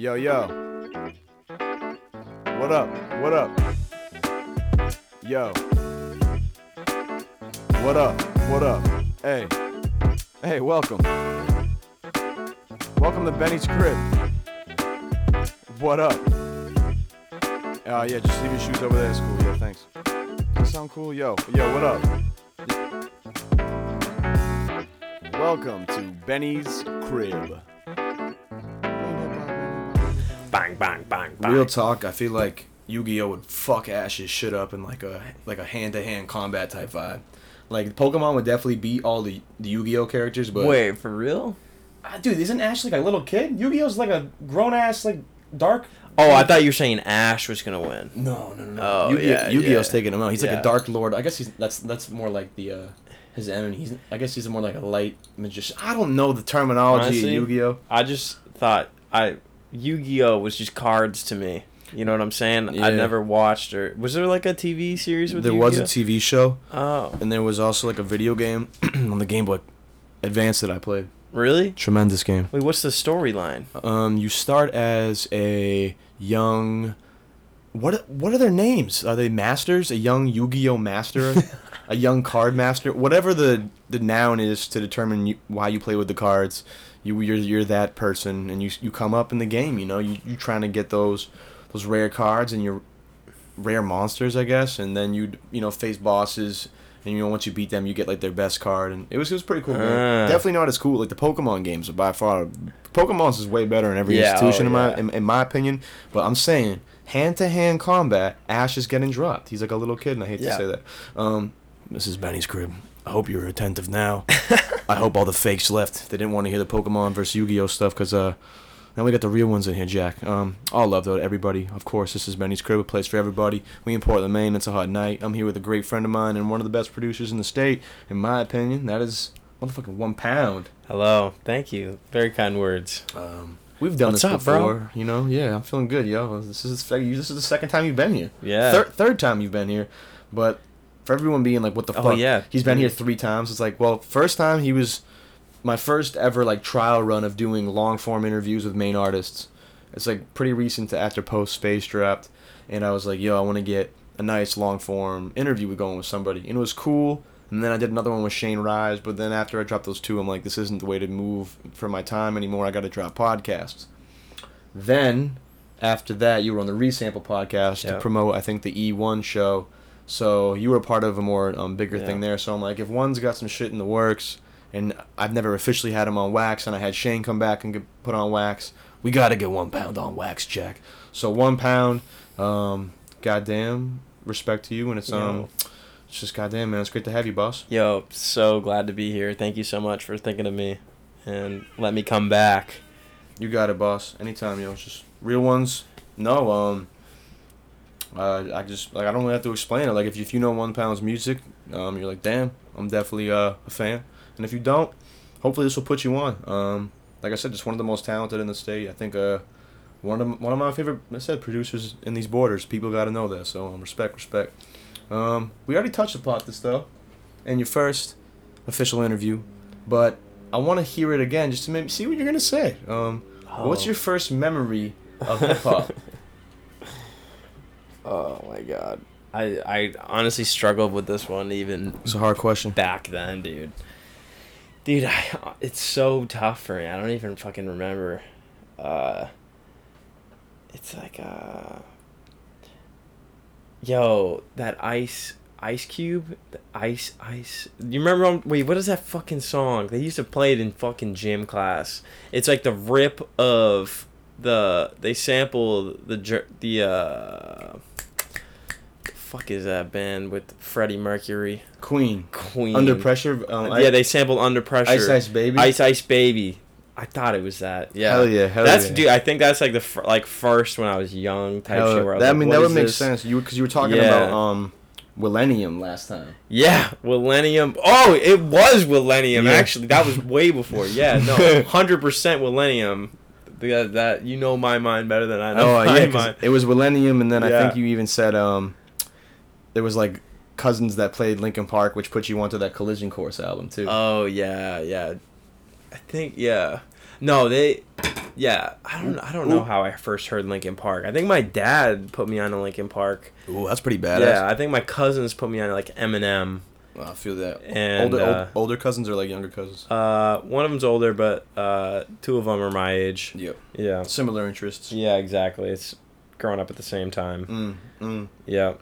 Yo, yo. What up? What up? Yo. What up? What up? Hey. Hey, welcome. Welcome to Benny's crib. What up? Uh, yeah, just leave your shoes over there. It's cool. Yeah, thanks. Does that sound cool? Yo, yo, what up? Welcome to Benny's crib. Bang, bang, bang, bang. Real talk, I feel like Yu-Gi-Oh would fuck Ash's shit up in like a like a hand-to-hand combat type vibe. Like Pokemon would definitely beat all the, the Yu-Gi-Oh characters, but Wait, for real? Ah, dude, isn't Ash like a little kid? Yu-Gi-Oh's like a grown ass like dark. Oh, I thought you were saying Ash was gonna win. No, no, no. Oh, Yu-Gi-Oh, yeah, Yu-Gi-Oh's yeah. taking him out. He's like Yeah. a dark lord. I guess he's that's that's more like the uh his enemy. He's I guess he's more like a light magician. I don't know the terminology Honestly, of Yu-Gi-Oh. I just thought I Yu-Gi-Oh was just cards to me. You know what I'm saying? Yeah. I never watched or was there like a TV series with There Yu-Gi-Oh? was a TV show, Oh, and there was also like a video game on the Game Boy Advance that I played. really? Tremendous game. Wait, what's the storyline? Um, you start as a young. What what are their names? Are they masters? A young Yu-Gi-Oh master, a young card master, whatever the the noun is to determine you, why you play with the cards. You you're you're that person, and you you come up in the game. You know you you trying to get those those rare cards and your rare monsters, I guess, and then you you know face bosses. And you know, once you beat them, you get like their best card, and it was it was pretty cool. man. Ah. Definitely not as cool like the Pokemon games are by far. Pokemon's is way better in every Yeah, institution oh, in my yeah. in, in my opinion. But I'm saying hand to hand combat, Ash is getting dropped. He's like a little kid, and I hate Yeah. to say that. Um, this is Benny's crib. I hope you're attentive now. I hope all the fakes left. They didn't want to hear the Pokemon versus Yu-Gi-Oh stuff because uh, now we got the real ones in here, Jack. Um, all love though to everybody. Of course, this is Benny's crib, a place for everybody. We in Portland, Maine. It's a hot night. I'm here with a great friend of mine and one of the best producers in the state, in my opinion. That is motherfucking one pound. Hello, thank you. Very kind words. Um, we've done What's this up, bro? before, you know. Yeah, I'm feeling good, yo. This is this is the second time you've been here. Yeah. Third third time you've been here, but for everyone being like, "What the Oh, fuck?" yeah. He's been here three times. It's like, well, first time he was my first ever like trial run of doing long form interviews with Maine artists. It's like pretty recent to after post space dropped, and I was like, "Yo, I want to get a nice long form interview going with somebody," and it was cool. And then I did another one with Shane Rise, but then after I dropped those two, I'm like, this isn't the way to move for my time anymore. I got to drop podcasts. Then, after that, you were on the Resample podcast to promote, I think, the E1 show. So you were a part of a more um, bigger Yeah. thing there. So I'm like, if one's got some shit in the works, and I've never officially had him on wax, and I had Shane come back and get put on wax, we got to get one pound on wax, Jack. So one pound, um, goddamn, respect to you, and it's um, Yo. it's just goddamn, man. It's great to have you, boss. Yo, so glad to be here. Thank you so much for thinking of me and let me come back. You got it, boss. Anytime, yo. It's just real ones. No, um, uh, I just like I don't really have to explain it. Like if you, if you know One Pound's music, um, you're like, damn, I'm definitely uh, a fan. And if you don't, hopefully this will put you on. Um, like I said, just one of the most talented in the state. I think uh, one of one of my favorite, I said, producers in these borders. People got to know that. So um, respect, respect. Um, we already touched upon this though, in your first official interview, but I want to hear it again just to maybe see what you're gonna say. Um, What's Oh. your first memory of hip hop? Oh my god. I I honestly struggled with this one even it's a hard question. back then, dude. Dude, I, it's so tough for me. I don't even fucking remember. Uh, it's like uh, yo, that ice, ice cube, the ice, ice. You remember? On, wait, what is that fucking song? They used to play it in fucking gym class. It's like the rip of the. They sample the the uh. Fuck is that band with Freddie Mercury? Queen. Queen. Under pressure. Um, yeah, they sampled Under Pressure. Ice Ice Baby. Ice Ice Baby. I thought it was that. Yeah. Hell yeah, hell that's yeah. dude. I think that's like the fir- like first when I was young type Hell, shit. Where I was that, I mean, that would make this? sense. You because you were talking Yeah. about um, Millennium last time. Yeah, Millennium. Oh, it was Millennium. Yeah. Actually, that was way before. Yeah, no, hundred percent Millennium. That, that you know my mind better than I know Oh my yeah, mind. it was Millennium, and then I think you even said um, there was like cousins that played Linkin Park, which put you onto that Collision Course album too. Oh yeah, yeah. I think yeah. No, they. yeah, I don't I don't know how I first heard Linkin Park. I think my dad put me on to Linkin Park. Ooh, that's pretty badass. Yeah, I think my cousins put me on to, like Eminem. I feel that. And, older, uh, old, older cousins or like younger cousins? Uh, one of them's older, but uh, two of them are my age. Yep. Yeah, Similar interests. yeah, exactly. It's growing up at the same time. Mm, mm. Yeah,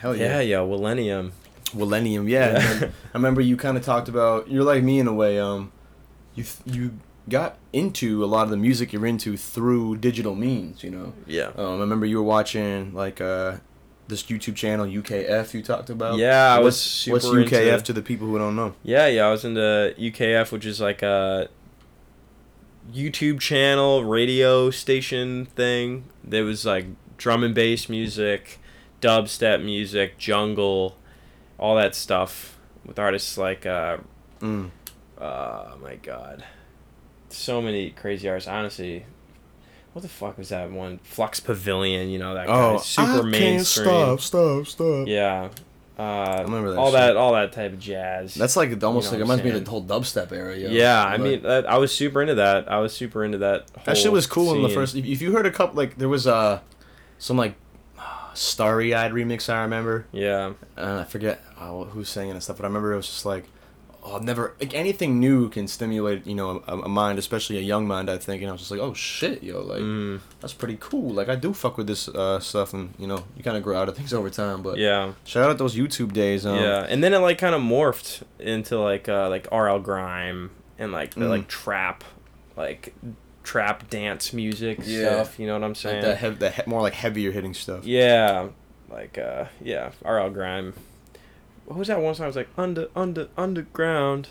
Hell yeah, yeah. yeah. Millennium. Millennium, yeah. Yeah. I remember you kind of talked about you're like me in a way. Um, you th- you got into a lot of the music you're into through digital means. You know. Yeah. Um, I remember you were watching like uh, this YouTube channel UKF. You talked about. Yeah, I was what's UKF into- to the people who don't know? Yeah, yeah, I was into UKF, which is like a YouTube channel, radio station thing. There was like drum and bass music, dubstep music, jungle, all that stuff with artists like uh Mm. uh my god. So many crazy artists, honestly. What the fuck was that one? Flux Pavilion, you know that guy. super mainstream. stop, stop. stop. Yeah. Uh, remember that all shit. that all that type of jazz. That's like almost You know like it what I'm reminds me of the whole dubstep era. Yo. Yeah, I But mean, that, I was super into that. I was super into that. that shit was cool in the first. If, if you heard a couple, like there was uh some like starry eyed remix I remember. Yeah, uh, I forget uh, who's saying it and stuff, but I remember it was just like, oh, I've never like anything new can stimulate you know a, a mind, especially a young mind. I think, and I was just like, oh shit, yo, like mm, that's pretty cool. Like I do fuck with this uh, stuff, and you know you kind of grow out of things over time. But yeah, shout out those YouTube days. Um, yeah. And then it like kind of morphed into like uh, like RL grime and like the Mm. like trap, like trap dance music Yeah. stuff. You know what I'm like saying? that, hev- that he- more like heavier hitting stuff. yeah, like uh, yeah, RL grime. What was that one song? I was like under under underground.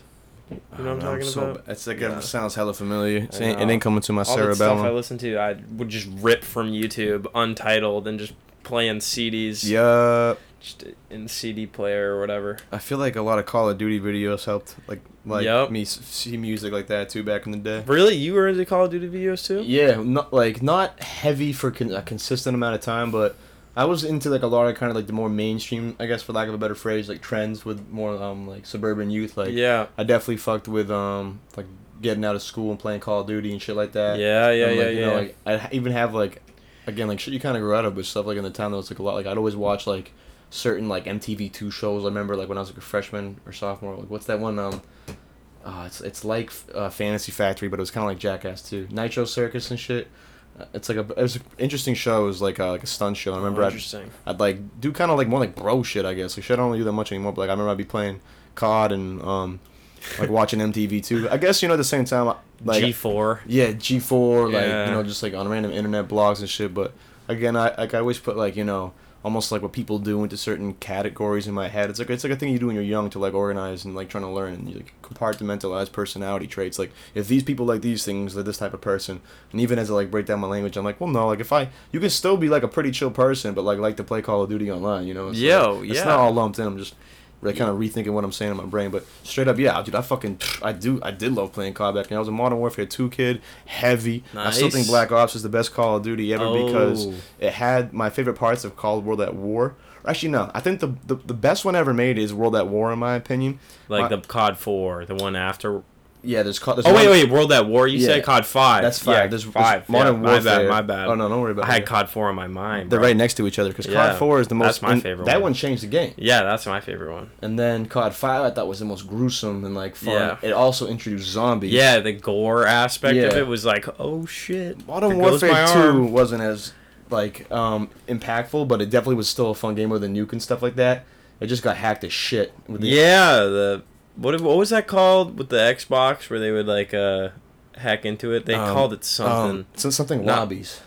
You know what I'm don't talking so about? It's like Yeah. it sounds hella familiar. It ain't coming to my all the stuff I cerebellum. listened to, I would just rip from YouTube, untitled, and just playing CDs. Yeah, Just in the CD player or whatever. I feel like a lot of Call of Duty videos helped like like Yup. me see music like that too back in the day. Really, you were into Call of Duty videos too? Yeah, not like not heavy for con- a consistent amount of time, but I was into like a lot of kind of like the more mainstream, I guess for lack of a better phrase, like trends with more um like suburban youth. Like yeah, I definitely fucked with um like getting out of school and playing Call of Duty and shit like that. yeah, yeah, And, yeah, like, you yeah. know, like I even have like again like shit you kind of grew out of, but stuff like in the town that was like a lot. Like I'd always watch like certain like MTV two shows. I remember like when I was like a freshman or sophomore. Like what's that one? Um, uh, it's it's like uh, Fantasy Factory, but it was kind of like Jackass too. Nitro Circus and shit. Uh, It's like a it was an interesting show. It was like uh, like a stunt show. I remember Oh, I'd, interesting. I'd like do kind of like more like bro shit. I guess like shit. I don't really do that much anymore. But like I remember I'd be playing COD and um like watching MTV too. I guess you know at the same time like G four. yeah, G four, like you know, just like on random internet blogs and shit. But again, I like I always put like you know almost like what people do into certain categories in my head. It's like it's like a thing you do when you're young to like organize and like trying to learn and you like compartmentalize personality traits. Like if these people like these things, they're this type of person. And even as I like break down my language, I'm like, well, no, like if I you can still be like a pretty chill person, but like like to play Call of Duty online. You know? It's Yo, like, It's not all lumped in. I'm just. Kind of rethinking what I'm saying in my brain, but straight up, yeah, dude, I fucking, I do, I did love playing COD back then. I was a Modern Warfare 2 kid, heavy. I still think Black Ops is the best Call of Duty ever because Oh. it had my favorite parts of called World at War. Actually, no, I think the, the the best one ever made is World at War, in my opinion. Like My- the COD four, the one after. Yeah, there's, COD, there's Oh wait, wait, World at War. You Yeah. said COD five. That's five. Yeah, there's, there's five. Modern yeah, my bad. My bad. Oh no, don't worry about I had. COD four on my mind. They're bro. right next to each other because Yeah, COD 4 is the most. that's my and favorite That one. one changed the game. Yeah, that's my favorite one. And then COD 5 I thought was the most gruesome and like fun. Yeah. It also introduced zombies. Yeah, the gore aspect of it was like, oh shit. Modern Warfare 2 wasn't as like um impactful, but it definitely was still a fun game with a nuke and stuff like that. It just got hacked as shit. With the, Yeah, the what what was that called with the Xbox where they would like uh hack into it? They Um, called it something. Um, so- something Not- lobbies,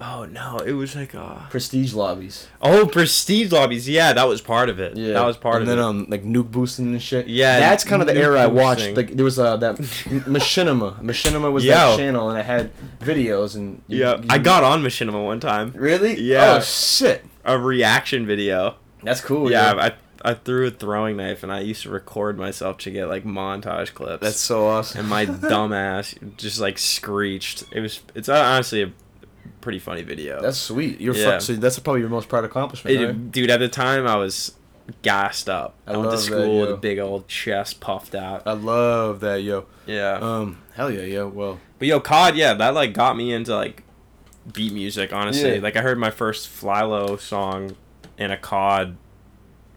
oh no, it was like uh prestige lobbies. oh prestige lobbies. Yeah, that was part of it. Yeah, that was part and of then it. And then um like nuke boosting and shit. Yeah, that's kind of the era I watched. boosting. Like there was uh that Machinima. Machinima was Yo. that channel and it had videos and you- yeah, you- I got on Machinima one time. really Yeah. oh shit A reaction video. that's cool yeah, yeah. I I threw a throwing knife and I used to record myself to get like montage clips. that's so awesome. and my dumb ass just like screeched. It was it's honestly a pretty funny video. that's sweet. You're Yeah. fuck, so that's probably your most proud accomplishment. It- right? dude. At the time, I was gassed up. I I, went to love that, school with a big old chest puffed out. I love that, yo. Yeah, Um, hell yeah, yo. Well, But yo, COD, yeah, that like got me into like beat music. Honestly, Yeah. like I heard my first Flylo song in a COD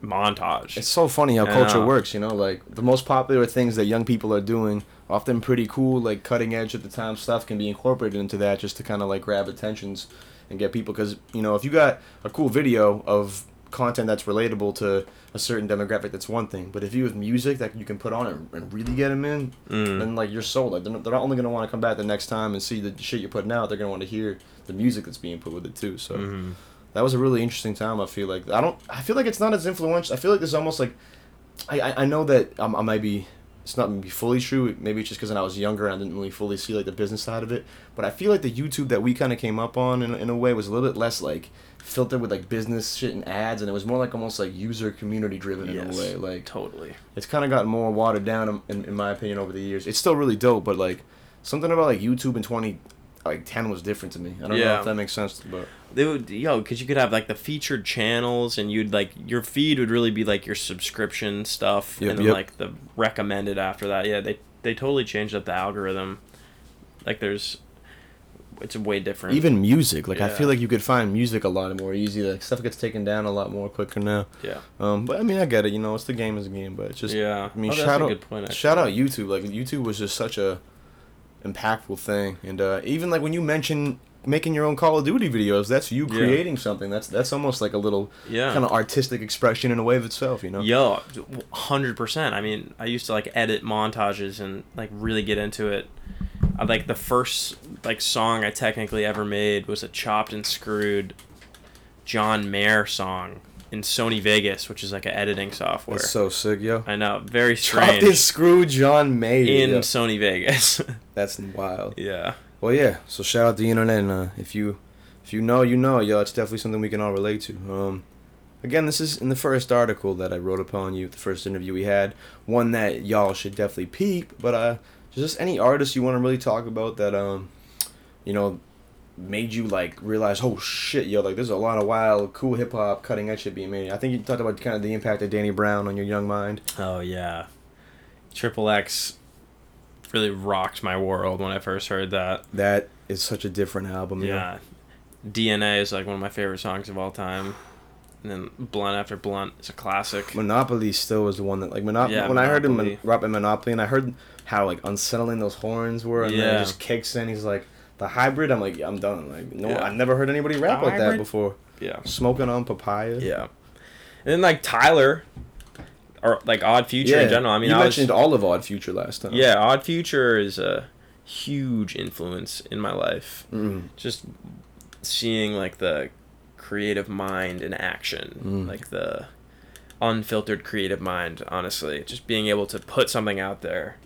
montage. It's so funny how culture works, you know. Like the most popular things that young people are doing, often pretty cool, like cutting edge at the time stuff, can be incorporated into that just to kind of like grab attentions and get people. Because you know, if you got a cool video of content that's relatable to a certain demographic, that's one thing. But if you have music that you can put on and, and really get them in, Mm. then like you're sold. Like they're not, they're not only gonna want to come back the next time and see the shit you're putting out. They're gonna want to hear the music that's being put with it too. So Mhm. That was a really interesting time. I feel like I don't. I feel like it's not as influential. I feel like there's almost like, I I, I know that um, I might be. It's not maybe fully true. Maybe it's just because when I was younger, and I didn't really fully see like the business side of it. But I feel like the YouTube that we kind of came up on in, in a way was a little bit less like filtered with like business shit and ads, and it was more like almost like user community driven in Yes. a way. Like Totally. it's kind of gotten more watered down in, in, in my opinion over the years. It's still really dope, but like something about like YouTube in twenty like ten was different to me. I don't know if that makes sense, but They would, yo, because you could have like the featured channels, and you'd like your feed would really be like your subscription stuff, Yep, and then yep. like the recommended after that. Yeah, they they totally changed up the algorithm. Like there's, it's way different. even music, like I feel like you could find music a lot more easy. Like stuff gets taken down a lot more quicker now. yeah, Um, but I mean, I get it. You know, it's the game is a game, but it's just yeah. I mean, Oh, that's shout a out, good point, shout out. YouTube. Like YouTube was just such a impactful thing, and uh, even like when you mention making your own Call of Duty videos, that's you Yeah. creating something. That's that's almost like a little Yeah. kind of artistic expression in a way of itself. You know. Yeah, hundred percent. I mean, I used to like edit montages and like really get into it. I, like the first like song I technically ever made was a chopped and screwed John Mayer song in Sony Vegas, which is like an editing software. That's so sick, yo. I know, very strange. and screw John Mayer. in yo. Sony Vegas. That's wild. yeah. Well, yeah. So shout out the internet, and uh, if you if you know, you know, yo, it's definitely something we can all relate to. Um, again, this is in the first article that I wrote upon you, the first interview we had, one that y'all should definitely peep. But uh, just any artist you want to really talk about that um, you know, made you like realize, oh shit, yo, like there's a lot of wild, cool hip hop, cutting edge shit being made. I think you talked about kind of the impact of Danny Brown on your young mind. Oh yeah. Triple X really rocked my world when I first heard that. That is such a different album. yo. Yeah. DNA is like one of my favorite songs of all time. And then Blunt After Blunt is a classic. Monopoly still was the one that like Monop- Yeah, when I heard him Monopoly. rap in Monopoly and I heard how like unsettling those horns were and then Yeah. it just kicks in. He's like the hybrid. I'm like I'm done. Like no, Yeah. I've never heard anybody rap like that before. Yeah. Smoking on papaya. Yeah. And then like Tyler or like Odd Future in general. I mean, you I was, mentioned all of Odd Future last time. yeah, Odd Future is a huge influence in my life. Mm. Just seeing like the creative mind in action, Mm. like the unfiltered creative mind, honestly. Just being able to put something out there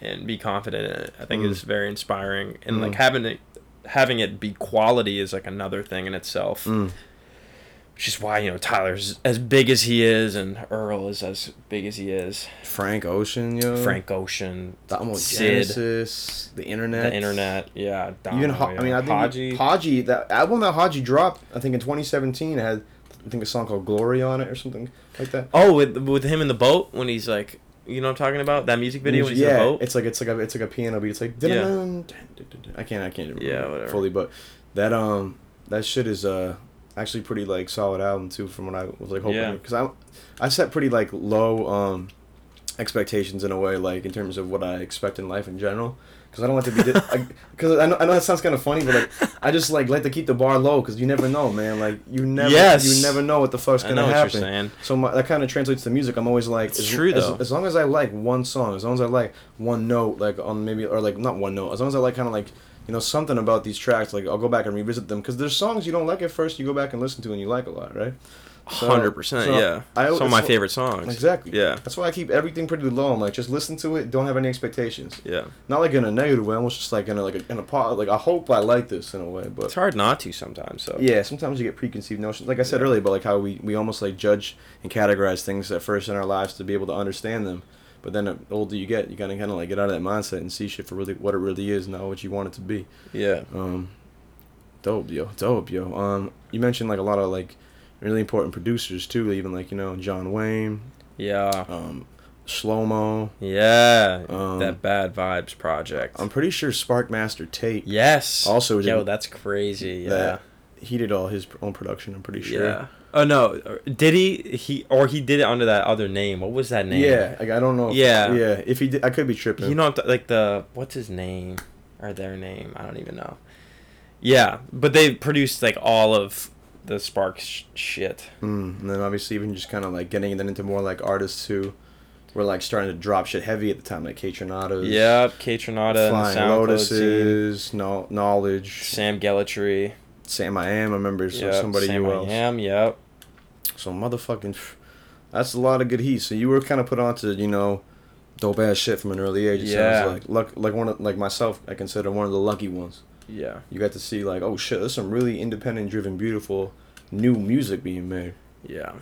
and be confident in it, I think Mm. is very inspiring. And like Mm. having it having it be quality is like another thing in itself. Mm. Which is why, you know, Tyler's as big as he is and Earl is as big as he is. Frank Ocean, yo. Frank Ocean, Syd. Genesis, the internet. the internet, yeah. Even Dono, Ho- yeah. I mean, I think Hodgy. Hodgy, that album that Hodgy dropped, I think in 2017, had I think a song called "Glory" on it or something like that. Oh, with with him in the boat when he's like, you know what I'm talking about? That music video when yeah, the boat? it's like it's like a it's like a piano beat. It's like Yeah. I can't I can't remember Yeah, whatever. fully, but that um that shit is uh actually pretty like solid album too from what I was like hoping Yeah. because I I set pretty like low um expectations in a way like in terms of what I expect in life in general because I don't like to be because I, know I know that sounds kind of funny but like I just like like to keep the bar low because you never know man like you never Yes. you never know what the fuck's gonna happen so my, that kind of translates to music. I'm always like, It's as, true, as, as long as I like one song, as long as I like one note, like on maybe or like not one note, as long as I like kind of like you know something about these tracks, like I'll go back and revisit them because there's songs you don't like at first, you go back and listen to and you like a lot, right? So- Hundred percent, so yeah. I- Some of my favorite songs. Exactly. Yeah. That's why I keep everything pretty low. I'm like, just listen to it. Don't have any expectations. Yeah. Not like in a negative way. Almost just like in a like a, in a pot. Like I hope I like this in a way, but It's hard not to sometimes. So yeah, sometimes you get preconceived notions. Like I said earlier, but like how we, we almost like judge and categorize things at first in our lives to be able to understand them. But then the older you get, you gotta kind of like get out of that mindset and see shit for really what it really is, not what you want it to be. yeah. Um, dope, yo, dope, yo. Um, you mentioned like a lot of like really important producers too, even like you know Jon Wayne, Yeah. um, Slow Mo. Yeah, Um, that Bad Vibes project. I'm pretty sure Sparkmaster Tape. yes. Also, yo, that's crazy. Yeah. that he did all his own production. I'm pretty sure. Yeah. Oh no, did he? He or he did it under that other name. What was that name? Yeah, like I don't know. If, Yeah. yeah. If he did, I could be tripping. You know, what I'm t- like the what's his name or their name? I don't even know. Yeah, but they produced like all of the Sparks sh- shit. Mm, and then obviously even just kind of like getting then into more like artists who were like starting to drop shit heavy at the time, like Kaytranada. Yeah, Kaytranada and Flying SoundCloud. Lotuses, no, Knowledge, Sam Gellaitry. Sam I Am, I remember so Yep, somebody Sam you I. Am, yep. So motherfucking, that's a lot of good heat. So you were kind of put onto you know, dope ass shit from an early age. It Yeah. sounds like luck, like one of like myself, I consider one of the lucky ones. Yeah. You got to see like, oh shit, there's some really independent driven, beautiful, new music being made. Yeah.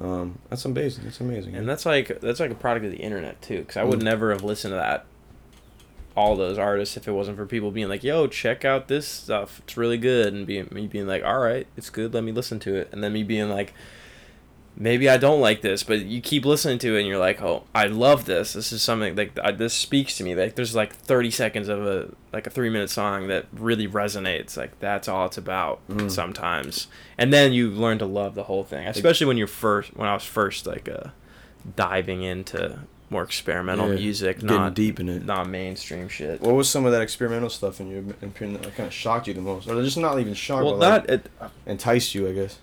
Um, that's amazing. That's amazing. And that's like that's like a product of the internet too, because I would Mm. never have listened to that, all those artists, if it wasn't for people being like, "Yo, check out this stuff. It's really good," and being me being like, "All right, it's good. Let me listen to it," and then me being like, "Maybe I don't like this," but you keep listening to it, and you're like, "Oh, I love this. This is something like I, this speaks to me." Like there's like 30 seconds of a like a three minute song that really resonates. Like that's all it's about Mm. sometimes, and then you learn to love the whole thing, especially when you're first. When I was first like uh, diving into more experimental Yeah, music, getting not deep in it. not mainstream shit. What was some of that experimental stuff in your opinion that kind of shocked you the most, or just not even shocked, well, but like, it, enticed you? I guess.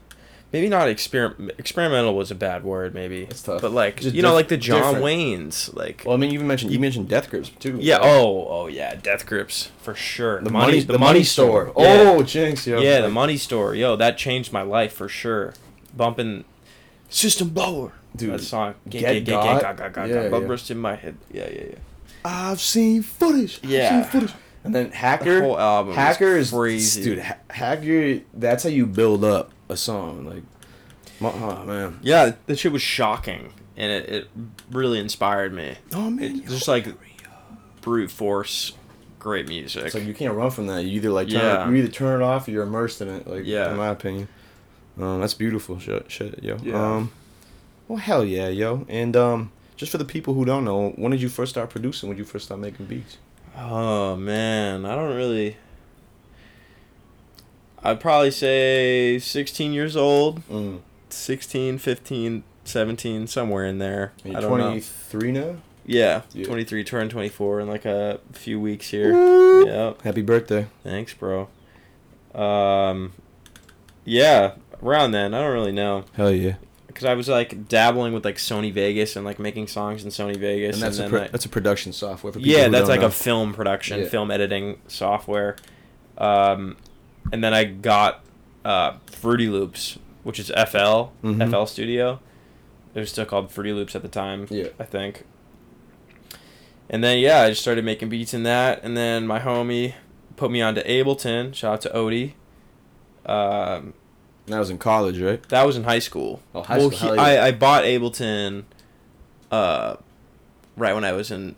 Maybe not exper- experimental was a bad word, maybe. It's tough. But like Just you know, like the John different. Waynes, like Well, I mean, you even mentioned you mentioned Death Grips too. yeah. Like, Oh, oh yeah, Death Grips for sure. the money, the money store. Yeah. Oh, jinx, yo. yeah, the money store. Yo, that changed my life for sure. Bumping System Blower. Dude, that song. Get Get, get, get, ga, ga, ga, Yeah. Blood yeah. in my head. Yeah, yeah, yeah. I've seen footage. yeah I've seen footage. And then The Hacker. whole album. Hacker is is crazy. dude. Ha- Hacker. That's how you build up a song. Like, oh man. Yeah, the shit was shocking, and it, it really inspired me. Oh man. It, just like brute force, great music. It's like you can't run from that. You either like turn Yeah. you either turn it off or you're immersed in it. Like Yeah. in my opinion, um, that's beautiful shit, shit, yo. Yeah. Um, well, hell yeah, yo. And um, just for the people who don't know, when did you first start producing? When did you first start making beats? oh man, I don't really. I'd probably say 16 years old, Mm. 16, 15, 17, somewhere in there. I don't know. 23 now. Yeah, Yeah. 23, turn 24 in like a few weeks here. Woo! Yep. Happy birthday. Thanks, bro. Um, yeah, around then, I don't really know. Hell yeah. because I was like dabbling with like Sony Vegas and like making songs in Sony Vegas, And that's a then, pro- like- that's a production software for people yeah, that's like know. a film production, Yeah. film editing software. Um, and then I got uh, Fruity Loops, which is FL Mhm. FL Studio. It was still called Fruity Loops at the time, Yeah. I think. And then yeah, I just started making beats in that, and then my homie put me onto Ableton. Shout out to Odie. Um, That was in college, right? that was in high school. Oh, high well, school, he. I, I bought Ableton uh, right when I was in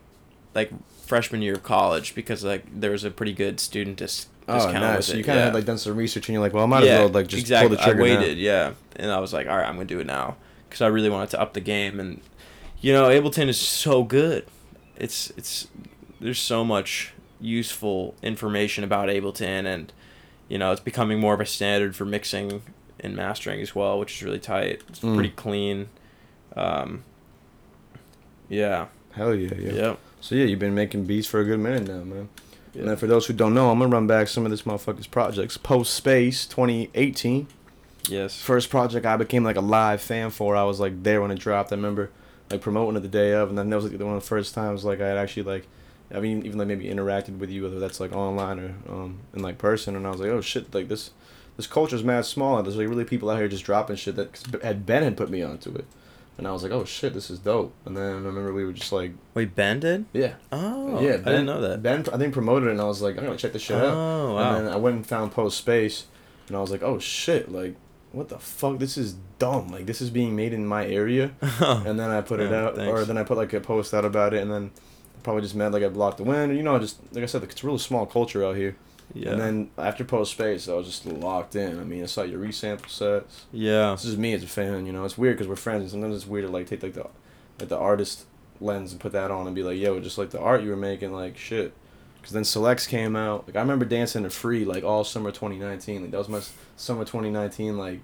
like freshman year of college because like there was a pretty good student dis- Oh, nice. So you kind of yeah. had like done some research, and you're like, well, I might yeah, as well like just exactly. pull the trigger I now. waited, yeah, and I was like, all right, I'm gonna do it now because I really wanted to up the game, and you know, Ableton is so good. It's it's there's so much useful information about Ableton, and you know, it's becoming more of a standard for mixing and mastering as well, which is really tight. It's Mm. pretty clean. Um, yeah. Hell yeah, yeah. Yep. So yeah, you've been making beats for a good minute now, man. Yeah. And then for those who don't know, I'm gonna run back some of this motherfucker's projects. Post Space 2018, Yes. first project I became like a live fan for. I was like there when it dropped. I remember like promoting it the day of, and then that was like one of the first times like I had actually like, I mean even like maybe interacted with you, whether that's like online or um in like person, and I was like, oh shit, like this this culture's mad small. There's like really people out here just dropping shit that had Ben had put me onto it, and I was like, oh shit, this is dope. And then I remember we were just like, Wait, Ben did? yeah. Oh, yeah, I didn't know that. Ben, I think promoted it, and I was like, I'm gonna check this shit out. Oh, wow. And then I went and found Post Space, and I was like, oh shit, like, what the fuck? This is dumb. Like, this is being made in my area. Oh. And then I put it Yeah, out, or then I put like a post out about it, and then probably just meant like I blocked the wind. You know, just like I said, it's a really small culture out here. Yeah. And then after Post Space, I was just locked in. I mean, I saw your resample sets. yeah. This is me as a fan. You know, it's weird because we're friends, and sometimes it's weird to like take like the like the artist lens and put that on and be like, yo, just like the art you were making, like shit. Because then Selects came out. Like I remember dancing to Free like all summer 2019. Like that was my s- summer 2019 like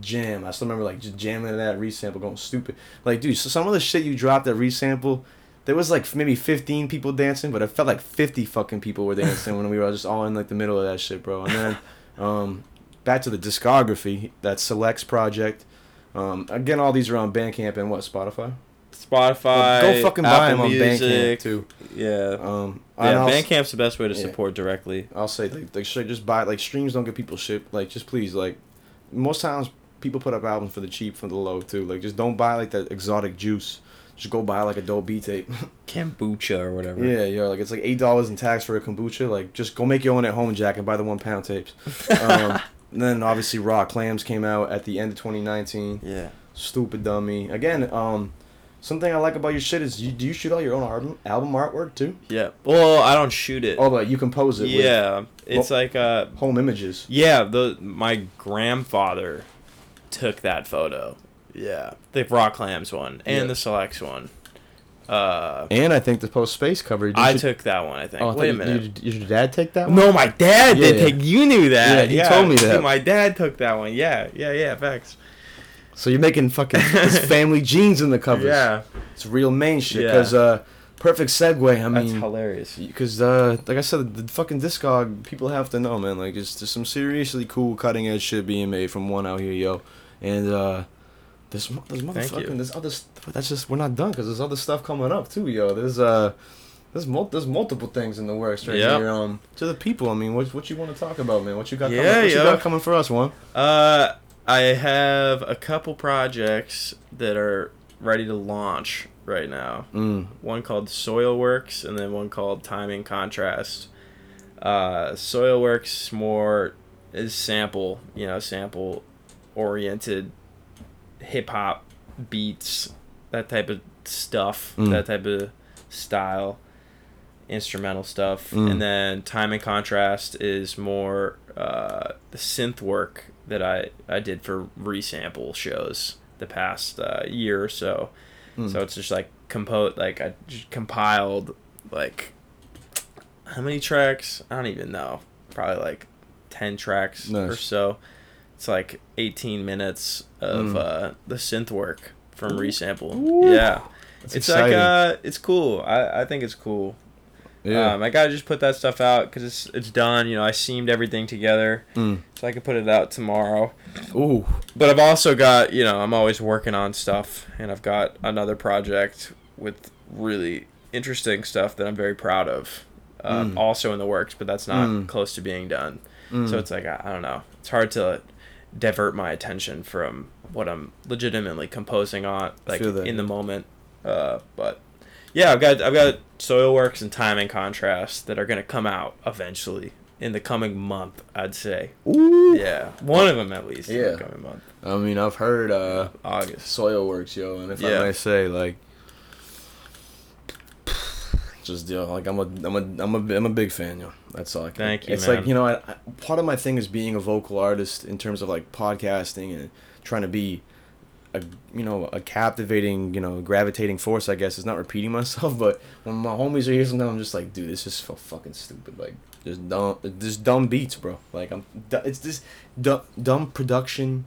jam. I still remember like just jamming to that resample, going stupid. Like dude, so some of the shit you dropped at resample. There was like maybe 15 people dancing, but it felt like 50 fucking people were dancing when we were just all in like the middle of that shit, bro. And then, um, back to the discography, that Selects project. Um, again, all these are on Bandcamp and what Spotify. Spotify. Go fucking buy Apple them on Bandcamp Music. too. Yeah. Um, Yeah, Bandcamp's the best way to Yeah. support directly. I'll say like like shit, just buy like streams don't get people shit. Like just please like, most times people put up albums for the cheap for the low too. Like just don't buy like that exotic juice. Just go buy like a dope B tape. Kombucha or whatever. yeah, yeah. Like it's like eight dollars in tax for a kombucha. Like just go make your own at home, Jack, and buy the one pound tapes. Um, and then obviously Raw Clams came out at the end of 2019. Yeah. Stupid dummy. Again, um, something I like about your shit is you do you shoot all your own album album artwork too? Yeah. Well, I don't shoot it. Oh, but you compose it. yeah. It's like uh home images. yeah, the my grandfather took that photo. Yeah. The Raw Clams one and Yeah. the Selects one. Uh And I think the post space cover. did I you- took that one, I think. Oh, I Wait a thought you- minute. Did, did your dad take that one? No, my dad did Yeah. take. You knew that. Yeah, he told me that. My dad took that one. Yeah, yeah, yeah. Facts. So you're making fucking family jeans in the covers. Yeah, It's real Maine shit. Yeah. Cause uh, perfect segue. I that's mean, hilarious. because uh, like I said, the fucking discog people have to know, man. Like, it's there's some seriously cool cutting edge shit being made from one out here, yo. And uh, there's mo- there's motherfucking there's other. St- that's just we're not done because there's other stuff coming up too, yo. There's uh. There's, mul- there's multiple things in the works right Yep. here. Um, to the people, I mean, what what you want to talk about, man? What you got? Yeah, coming, what you got coming for us, one? Uh, I have a couple projects that are ready to launch right now. Mm. One called Soilworks, and then one called Time and Contrast. Uh, Soilworks more is sample, you know, sample oriented hip hop beats, that type of stuff, Mm. that type of style, instrumental stuff. Mm. And then Time and Contrast is more uh, the synth work that I, I did for resample shows the past uh, year or so. Mm. So it's just like compose like I compiled like how many tracks? I don't even know. Probably like ten tracks or so. It's like eighteen minutes of Mm. uh, the synth work from resample. Ooh. Yeah, That's it's exciting. like uh, it's cool. I I think it's cool. yeah. Um, I gotta just put that stuff out because it's it's done. You know, I seamed everything together, Mm. so I can put it out tomorrow. Ooh. But I've also got, you know, I'm always working on stuff, and I've got another project with really interesting stuff that I'm very proud of. Um, Mm. Also in the works, but that's not Mm. close to being done. Mm. So it's like I, I don't know. It's hard to divert my attention from what I'm legitimately composing on, like in the moment. Uh, but yeah, I've got I've got Soilworks and Time and Contrast that are gonna come out eventually in the coming month. I'd say. Ooh. Yeah, one of them at least in Yeah. the coming month. I mean, I've heard uh, August. Soil Works, yo, and if Yeah. I may say, like, just deal. like I'm a, I'm a, I'm a, I'm a big fan, yo. That's all. I can. Thank you, It's man. like you know, I, I, part of my thing is being a vocal artist in terms of like podcasting and trying to be. A, you know a captivating you know gravitating force I guess is not repeating myself but when my homies are here sometimes I'm just like dude this is so fucking stupid like just dumb just dumb beats bro like I'm it's this dumb, dumb production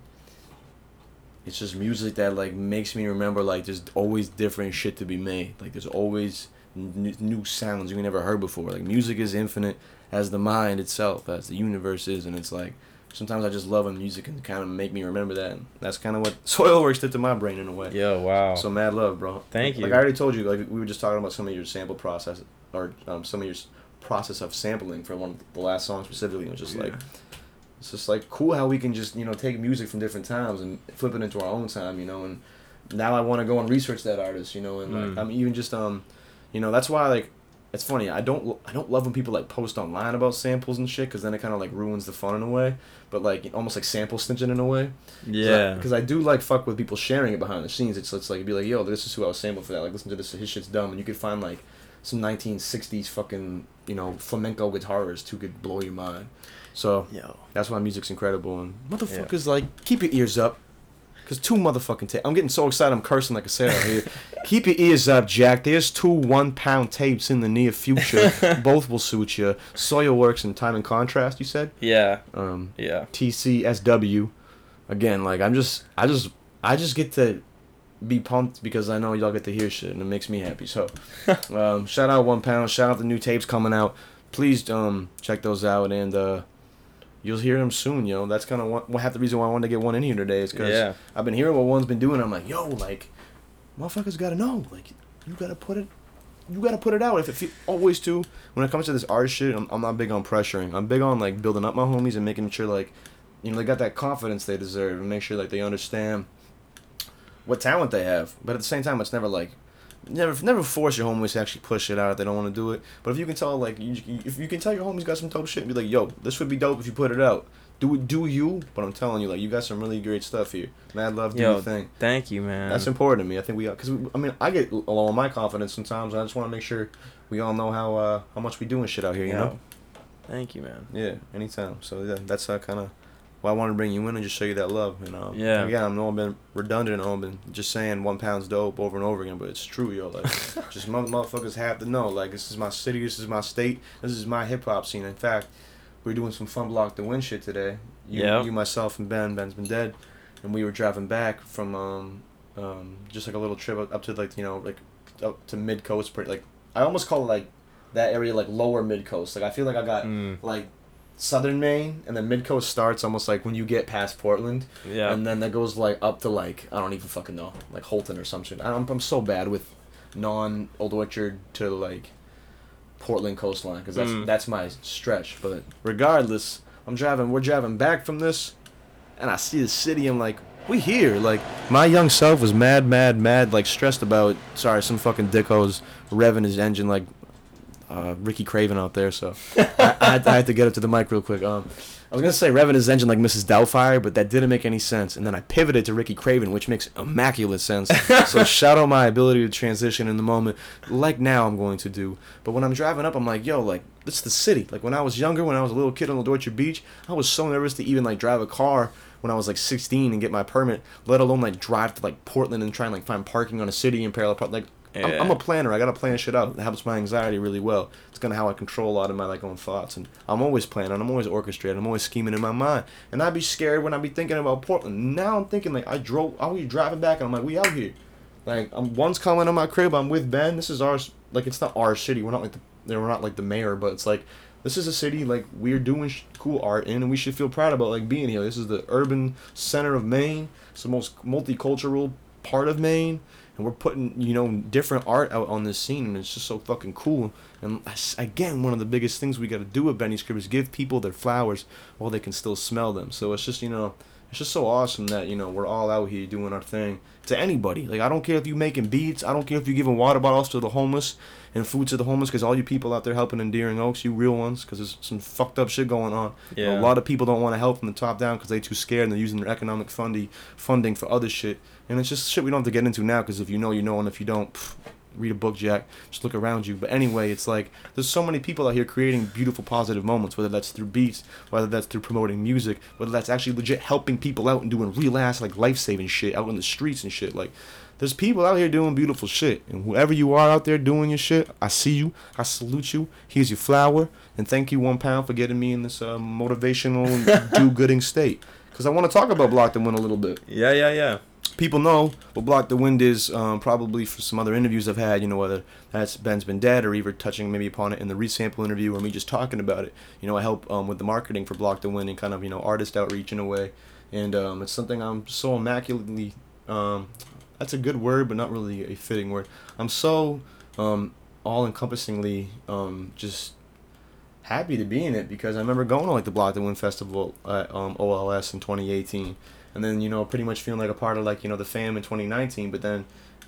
it's just music that like makes me remember like there's always different shit to be made like there's always n- new sounds you never heard before like music is infinite as the mind itself as the universe is and it's like sometimes i just love when music can kind of make me remember that and that's kind of what soilworks did to my brain in a way Yeah, wow. so mad love bro Thank you. like i already told you like we were just talking about some of your sample process or um, some of your process of sampling for one of the last songs specifically it was just like it's just like cool how we can just you know take music from different times and flip it into our own time, you know. And now I want to go and research that artist, you know. And like Mm. I'm even just um, you know, that's why like it's funny. I don't I don't love when people like post online about samples and shit because then it kind of like ruins the fun in a way. But like almost like sample snitching in a way. yeah. Because I, do like fuck with people sharing it behind the scenes. It's it's like be like yo, this is who I was sampled for that. Like listen to this, his shit's dumb, and you could find like some 1960s fucking you know flamenco guitarist who could blow your mind. So Yo. that's why music's incredible and motherfuckers like keep your ears up. Cause two motherfucking tapes. I'm getting so excited. I'm cursing like a sailor here. Keep your ears up, Jack. There's two one pound tapes in the near future. Both will suit you. Soilworks and Time and Contrast. You said. Yeah. Um, Yeah. TCSW. Again, like I'm just, I just, I just get to be pumped because I know y'all get to hear shit and it makes me happy. So, um, shout out One Pound. Shout out the new tapes coming out. Please um check those out and uh, you'll hear them soon. Yo, that's kind of what half the reason why I wanted to get one in here today is because Yeah. I've been hearing what one's been doing. I'm like, yo, like, motherfuckers gotta know. Like, you gotta put it. You gotta put it out. If it always too when it comes to this art shit, I'm, I'm not big on pressuring. I'm big on like building up my homies and making sure like, you know, they got that confidence they deserve and make sure like they understand what talent they have. But at the same time, it's never like, never never force your homies to actually push it out if they don't want to do it. But if you can tell like, you, if you can tell your homies got some dope shit, and be like, yo, this would be dope if you put it out. Do it, do you? But I'm telling you, like, you got some really great stuff here. Mad love, do Yo, your thing. Thank you, man. That's important to me. I think we got because I mean I get low on my confidence sometimes. And I just want to make sure we all know how uh, how much we doing shit out here. You know. Thank you, man. Yeah. Anytime. So yeah, that's uh, kind of why I want to bring you in and just show you that love. You know. Yeah. Again, I'm not been redundant. I've been just saying one pound's dope over and over again, but it's true, yo. Like, just motherfuckers have to know. Like, this is my city. This is my state. This is my hip hop scene. In fact, we're doing some fun block the win shit today. You, Yeah. you, myself, and Ben. Ben's been dead, and we were driving back from um, um, just like a little trip up, up to like you know like up to mid coast. Pretty like I almost call it like that area like lower mid coast. Like I feel like I got Mm. like southern Maine, and then mid coast starts almost like when you get past Portland, Yeah. and then that goes like up to like I don't even fucking know like Holton or something. I'm I'm so bad with non Old Orchard to like Portland coastline because that's Mm. that's my stretch. But regardless, I'm driving. We're driving back from this, and I see the city. I'm like, we here. Like my young self was mad, mad, mad, like stressed about. Sorry, some fucking dicko's revving his engine like uh, Ricky Craven out there. So I, I, had, I had to get up to the mic real quick. Um, I was gonna say revving his engine like Mrs. Doubtfire, but that didn't make any sense. And then I pivoted to Ricky Craven, which makes immaculate sense. so shout out my ability to transition in the moment, like now I'm going to do. But when I'm driving up, I'm like, yo, like this is the city. Like when I was younger, when I was a little kid on the Dorchard Beach, I was so nervous to even like drive a car when I was like 16 and get my permit, let alone like drive to like Portland and try and like find parking on a city in parallel park. Like Yeah. I'm a planner. I gotta plan shit out. It helps my anxiety really well. It's kind of how I control a lot of my like own thoughts. And I'm always planning. I'm always orchestrating. I'm always scheming in my mind. And I'd be scared when I'd be thinking about Portland. Now I'm thinking like I drove. I was driving back and I'm like, we out here. Like I'm one's coming on my crib. I'm with Ben. This is our like it's not our city. We're not like the we're not like the mayor, but it's like this is a city like we're doing sh- cool art in, and we should feel proud about like being here. This is the urban center of Maine. It's the most multicultural part of Maine, and we're putting you know different art out on this scene, and it's just so fucking cool. And again, one of the biggest things we got to do with Benny's Crib is give people their flowers while they can still smell them. So it's just you know. It's just so awesome that you know we're all out here doing our thing to anybody. Like I don't care if you're making beats, I don't care if you're giving water bottles to the homeless and food to the homeless, because all you people out there helping in Deering Oaks, you real ones, because there's some fucked up shit going on. Yeah. A lot of people don't want to help from the top down because they too scared and they're using their economic fundy funding for other shit. And it's just shit we don't have to get into now because if you know, you know, and if you don't, pff, read a book, Jack. Just look around you. But anyway, it's like there's so many people out here creating beautiful, positive moments, whether that's through beats, whether that's through promoting music, whether that's actually legit helping people out and doing real ass like life saving shit out in the streets and shit. Like there's people out here doing beautiful shit, and whoever you are out there doing your shit, I see you, I salute you. Here's your flower, and thank you, one pound, for getting me in this uh, motivational, do-gooding state. Because I want to talk about Block the Win a little bit Yeah, yeah, yeah. People know what Block the Wind is um, probably for some other interviews I've had, you know, whether that's Ben's Been Dead or even touching maybe upon it in the resample interview or me just talking about it. You know, I help um, with the marketing for Block the Wind and kind of, you know, artist outreach in a way. And um, it's something I'm so immaculately, um, that's a good word, but not really a fitting word. I'm so um, all encompassingly um, just happy to be in it because I remember going to like the Block the Wind Festival at um, OLS in 2018 and then you know pretty much feeling like a part of like you know the fam in 2019 but then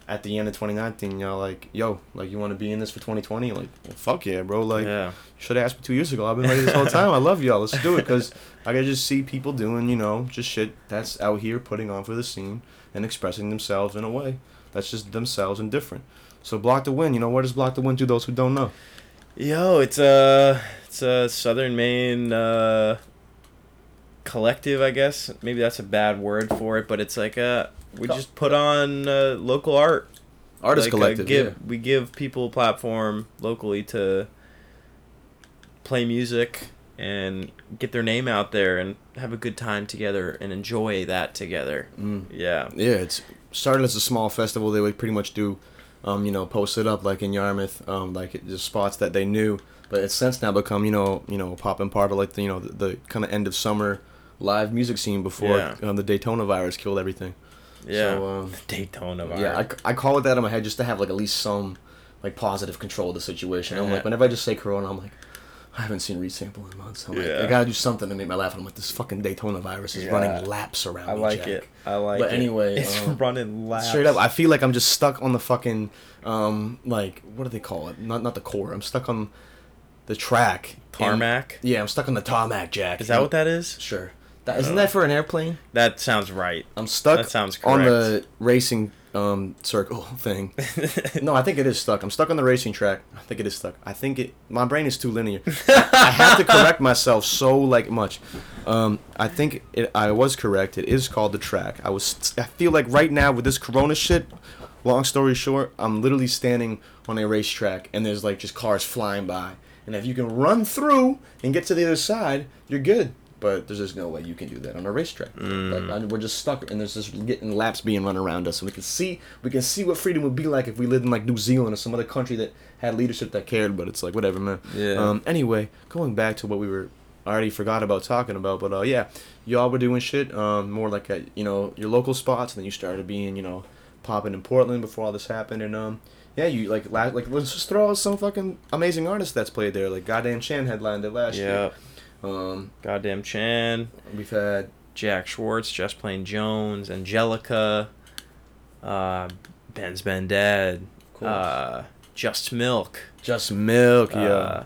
at the end of 2019 y'all like yo like you want to be in this for 2020 like well, fuck yeah bro. Like yeah. should have asked me two years ago. I've been ready this whole time. I love y'all. Let's do it because i can just see people doing you know just shit that's out here putting on for the scene and expressing themselves in a way that's just themselves and different. So block the win you know what does block the win to those who don't know? Yo, it's a it's a Southern Maine uh, collective, I guess. Maybe that's a bad word for it, but it's like a we just put on uh, local art. Artist Like, uh, collective. give yeah. we give people a platform locally to play music and get their name out there and have a good time together and enjoy that together. Mm. Yeah. Yeah, it's started as a small festival. They would pretty much do, um, you know, post it up like in Yarmouth, um, like it- just spots that they knew. But it's since now become, you know, you know, popping part of like the, you know, the, the kind of end of summer live music scene before Yeah. um, the Daytona virus killed everything. Yeah. So, um, Daytona virus. yeah, I, I call it that in my head just to have like at least some like positive control of the situation. I'm like, whenever I just say Corona, I'm like, I haven't seen resample in months. I'm like, Yeah. I gotta do something to make my laugh. I'm like, this fucking Daytona virus is Yeah. running laps around I me. like Jack. it. I like But it. anyway, it's um, running laps. Straight up, I feel like I'm just stuck on the fucking um like what do they call it? Not not the core. I'm stuck on the track. tarmac. And- yeah, I'm stuck on the tarmac, Jack. Is that what that is? Sure. That, isn't that for an airplane? That sounds right. I'm stuck That sounds on the racing um circle thing. no, I think it is stuck. I'm stuck on the racing track. I think it is stuck. I think it. My brain is too linear. I have to correct myself so like much. Um, I think it. I was correct. It is called the track. I was. I feel like right now with this Corona shit. Long story short, I'm literally standing on a racetrack and there's like just cars flying by. And if you can run through and get to the other side, you're good. But there's just no way you can do that on a racetrack. Like we're just stuck, and there's just getting laps being run around us, and we can see we can see what freedom would be like if we lived in like New Zealand or some other country that had leadership that cared. But it's like whatever, man. Yeah. Um. Anyway, going back to what we were I already forgot about talking about, but uh, yeah, y'all were doing shit. Um, more like at you know your local spots, and then you started being you know popping in Portland before all this happened, and um. Yeah, you like la- like let's just throw out some fucking amazing artists that's played there. Like goddamn Chan headlined it last yeah. year. Um, Goddamn Chan. we've had Jack Schwartz, Just Plain Jones, Angelica, uh, Ben's Ben Dead, uh, Just Milk. Just Milk, yeah. Uh,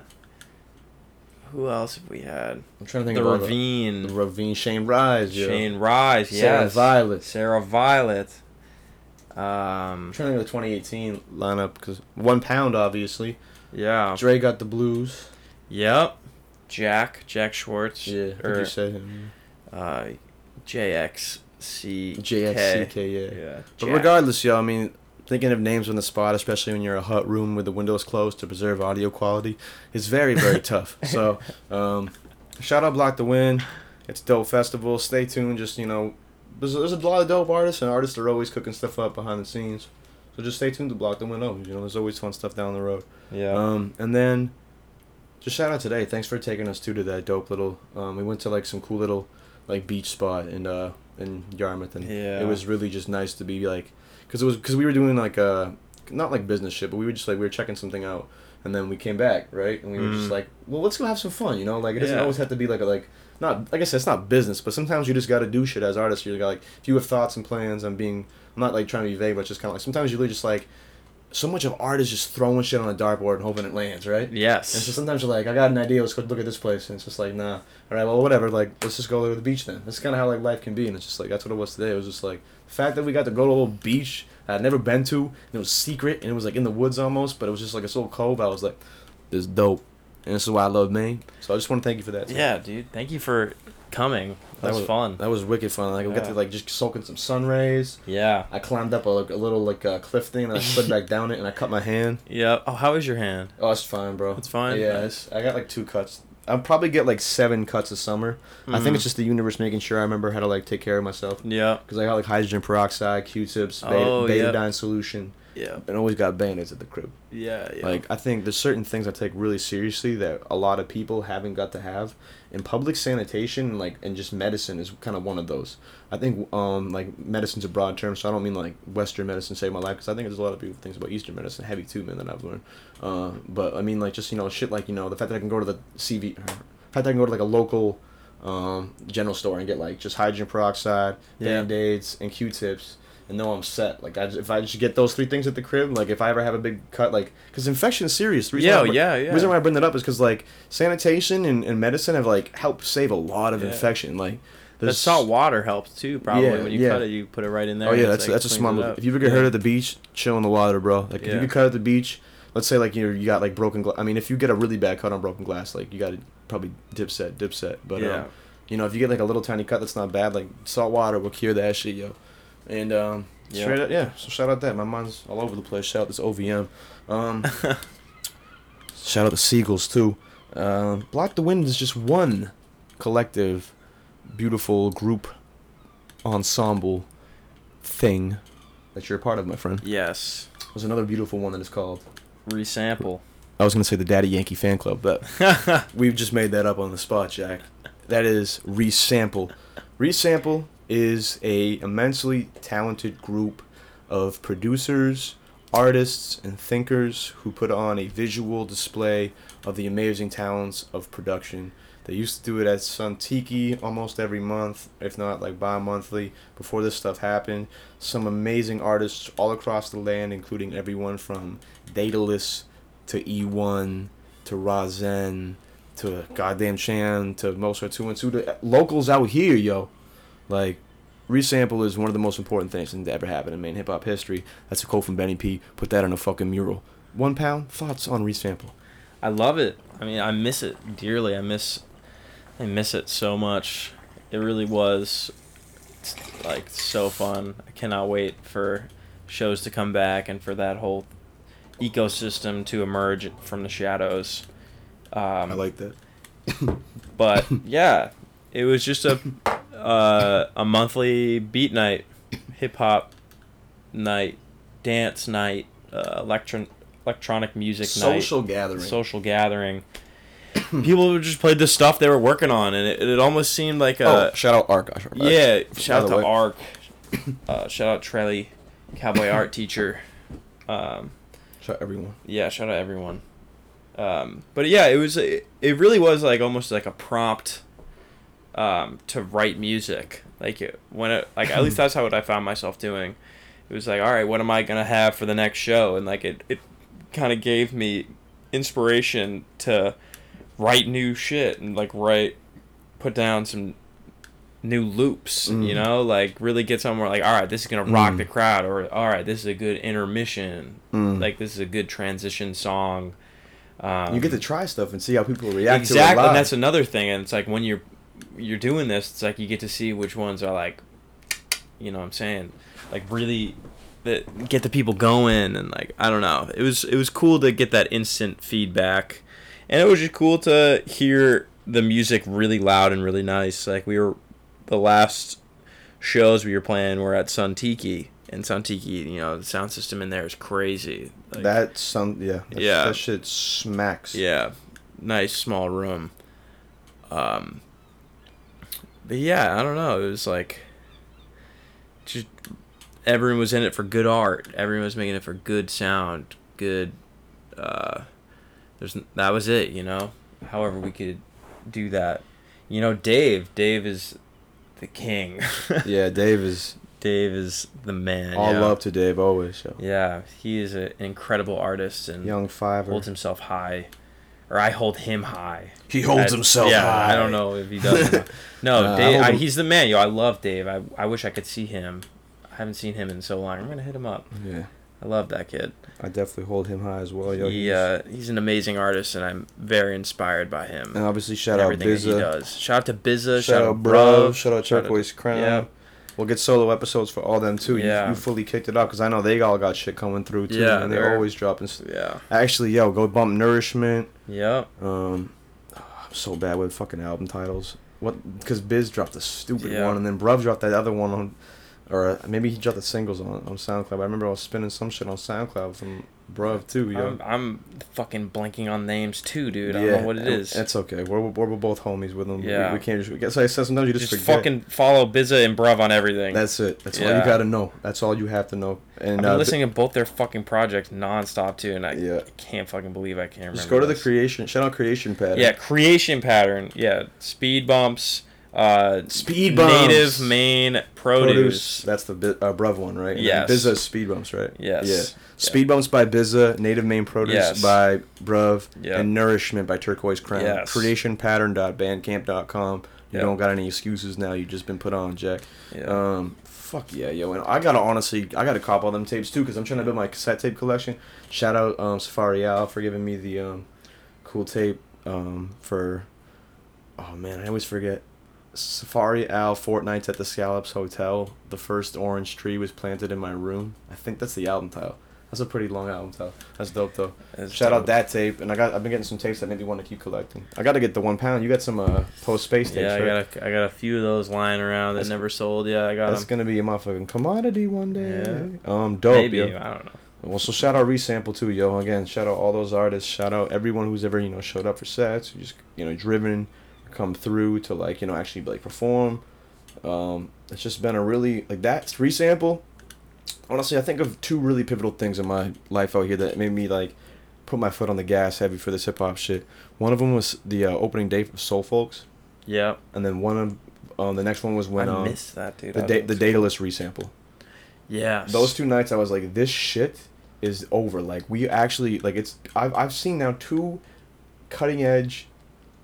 who else have we had? I'm trying to think The about Ravine, The, the Ravine, Shane Rise, yeah. Shane Rise, yes. Sarah Violet. Sarah Violet. Um, I'm trying to think of the 2018 lineup because one pound, obviously. yeah. Dre got the blues. Yep. Jack, Jack Schwartz. Yeah, or, you said him. uh, JXC. JXCK, yeah. Yeah. But regardless, y'all, I mean, thinking of names on the spot, especially when you're in a hut room with the windows closed to preserve audio quality, is very, very tough. So, um, shout out Block the Wind. It's a dope festival. Stay tuned. Just, you know, there's, there's a lot of dope artists, and artists are always cooking stuff up behind the scenes. So just stay tuned to Block the Wind. always. You know, there's always fun stuff down the road. Yeah. Um, and then, just shout out today. Thanks for taking us too to that dope little. Um, we went to like some cool little, like beach spot in uh in Yarmouth, and Yeah. it was really just nice to be like, cause it was cause we were doing like uh not like business shit, but we were just like we were checking something out, and then we came back right, and we were just Mm. like, well, let's go have some fun, you know, like it doesn't Yeah. always have to be like a like. Not like I said, it's not business, but sometimes you just got to do shit as artists. You're like, if you have thoughts and plans, I'm being, I'm not like trying to be vague, but just kind of like sometimes you really just like, so much of art is just throwing shit on a dartboard and hoping it lands, right? yes. And so sometimes you're like, I got an idea. Let's go look at this place, and it's just like, nah. All right, well, whatever. Like, let's just go to the beach then. That's kind of how like life can be, and it's just like that's what it was today. It was just like the fact that we got to go to a little beach I'd never been to. And it was secret, and it was like in the woods almost, but it was just like this little cove. I was like, this is dope, and this is why I love Maine. So I just want to thank you for that. too. yeah, dude. Thank you for coming. That, was, fun. That was wicked fun. Like we got to like just soak in some sun rays. yeah. I climbed up a, a little like uh, cliff thing, and I slid back down it, and I cut my hand. Yeah. Oh, how is your hand? Oh, it's fine, bro. It's fine? Yeah, it's, I got like two cuts. I'll probably get like seven cuts a summer. I think Mhm. it's just the universe making sure I remember how to like take care of myself. Yeah. Because I got like hydrogen peroxide, Q-tips, beta, Oh, yep. betadine solution, Yeah. and always got band-aids at the crib. Yeah. Yeah. Like I think there's certain things I take really seriously that a lot of people haven't got to have. And public sanitation, like and just medicine, is kind of one of those. I think um like medicine's a broad term, so I don't mean like Western medicine saved my life because I think there's a lot of people things about Eastern medicine heavy too, man, that I've learned. Uh, but I mean like just you know shit like you know the fact that I can go to the CV, the fact that I can go to like a local um, general store and get like just hydrogen peroxide, Yeah. band aids, and Q-tips. And know I'm set. Like I if I just get those three things at the crib, like if I ever have a big cut, like because infection is serious. The reason Yeah, I yeah, yeah. reason why I bring that up is because like sanitation and, and medicine have like helped save a lot of Yeah. infection. Like the salt water helps too. Probably Yeah, when you yeah. cut it, you put it right in there. Oh yeah, that's like, that's a smart move. If you ever get hurt at the beach, chill in the water, bro. Like if you get cut at the beach, let's say like you you got like broken glass. I mean, if you get a really bad cut on broken glass, like you got to probably dip set, dip set. But Yeah. um, You know, if you get like a little tiny cut, that's not bad. Like salt water will cure that shit, yo. And um, Yeah. straight up, yeah. So shout out that my mind's all over the place. Shout out this OVM. Um, shout out the Seagulls too. Uh, Block the Wind is just one collective, beautiful group ensemble thing that you're a part of, my friend. Yes. There's another beautiful one that is called. Resample. I was gonna say the Daddy Yankee fan club, but we've just made that up on the spot, Jack. That is Resample. Resample is a immensely talented group of producers, artists, and thinkers who put on a visual display of the amazing talents of production. They used to do it at Sun Tiki almost every month, if not like bi-monthly, before this stuff happened. Some amazing artists all across the land, including everyone from Daedalus to E1 to Razen to Goddamn Chan to Mozart 2 and 2 to locals out here, yo. Like, resample is one of the most important things that ever happened in Maine hip hop history. That's a quote from Benny P. Put that on a fucking mural. One pound thoughts on resample. I love it. I mean, I miss it dearly. I miss, I miss it so much. It really was, like so fun. I cannot wait for shows to come back and for that whole ecosystem to emerge from the shadows. Um, I like that. but yeah, it was just a uh, a monthly beat night, hip hop night, dance night, uh, electron electronic music night. Social night, gathering. social gathering. People just played the stuff they were working on, and it, it almost seemed like a oh, shout out Ark. Yeah. Shout out to way. Ark. Uh, shout out Trelly, cowboy art teacher. Um, Shout out everyone. yeah, shout out everyone. Um, but yeah, it was it, it really was like almost like a prompt um, to write music. Like it, when it like at least that's how what I found myself doing. It was like, all right, what am I gonna have for the next show? And like it it kind of gave me inspiration to write new shit and like write put down some new loops you Mm. know like really get somewhere like all right this is gonna rock Mm. the crowd or all right this is a good intermission Mm. like this is a good transition song. Um, you get to try stuff and see how people react exactly, to it live. and that's another thing. And it's like when you're you're doing this, it's like you get to see which ones are like, you know, what I'm saying, like really that get the people going and like I don't know. It was it was cool to get that instant feedback, and it was just cool to hear the music really loud and really nice. Like we were the last shows we were playing were at Sun Tiki. And Sun Tiki, you know, the sound system in there is crazy. Like, that some yeah that, Yeah. that shit smacks. yeah, nice small room. Um, but yeah, I don't know. It was like just everyone was in it for good art. Everyone was making it for good sound, good. Uh, there's that was it, you know. However, we could do that. You know, Dave. Dave is the king. yeah. Dave is Dave is the man. all yeah. love to Dave always. Yo. Yeah, he is an incredible artist and Young Fiver. holds himself high, or I hold him high. He holds I- himself yeah, high. I don't know if he does. No, Uh, Dave, hold I he's the man. Yo, I love Dave. I, I wish I could see him. I haven't seen him in so long. I'm gonna hit him up. Yeah. I love that kid. I definitely hold him high as well. Yo, he he's- uh, he's an amazing artist, and I'm very inspired by him. and obviously shout and out everything that he Bizza. does. Shout out to Bizza. Shout, out. Shout out shout out- Turquoise Crown. yeah. We'll get solo episodes for all them too. Yeah. You, fully kicked it off because I know they all got shit coming through too. Yeah, and they're, always dropping. Yeah. Actually, yo, go bump Nourishment. Yeah. Um, I'm so bad with fucking album titles. What? Because Biz dropped a stupid Yeah. one, and then Bruv dropped that other one on, or uh, maybe he dropped the singles on on SoundCloud. I remember I was spinning some shit on SoundCloud from Bruv too. Yo. I'm, I'm fucking blanking on names too, dude. I don't know what it is. It's okay. We're, we're, we're both homies with them. Yeah. We, we can't just. We guess I said sometimes you just, just forget. fucking follow Bizza and Bruv on everything. That's it. That's all you gotta know. That's all you have to know. And I've been uh, listening to both their fucking projects nonstop too, and I Yeah. can't fucking believe I can't remember. just go to the this. creation. Shout out creation pad. Yeah, creation pattern. Yeah, speed bumps. Uh, Speed bumps. Native Maine produce. That's the uh, Bruv one, right? And then Yes. Bizza speed bumps, right? Yes. Yeah. Yeah. Speed bumps by Bizza, native Maine produce Yes. by Bruv, Yeah. and nourishment by Turquoise Crown. Yes. Creationpattern.bandcamp.com. You Yeah. don't got any excuses now. You just been put on, Jack. Yeah. Um, fuck yeah, yo. And I gotta honestly, I gotta cop all them tapes too, cause I'm trying to build my cassette tape collection. Shout out um, Safari Al for giving me the um, cool tape um, for. Oh man, I always forget. Safari Al Fortnights at the Scallops Hotel. The first orange tree was planted in my room. I think that's the album title. That's a pretty long album title. That's dope though. That's Shout out that tape, and I got I've been getting some tapes that maybe want to keep collecting. I got to get the one pound. You got some uh, post space tapes, Yeah, I right? got a, I got a few of those lying around that That's- never sold. Yeah, I got That's them. gonna be a motherfucking commodity one day. Yeah. Um, dope, Maybe yo. I don't know. Well, so shout out Resample too, yo. Again, shout out all those artists. Shout out everyone who's ever you know showed up for sets, just you know driven, come through to like you know actually like perform. Um, it's just been a really like that Resample. Honestly, I think of two really pivotal things in my life out here that made me like put my foot on the gas heavy for this hip hop shit. One of them was the uh, opening day of Soul Folks, Yeah, and then one of um, the next one was when I um, missed that, dude. the da- the Daedalus Resample Yeah. those two nights I was like, this shit is over. Like we actually like it's I've I've seen now two cutting edge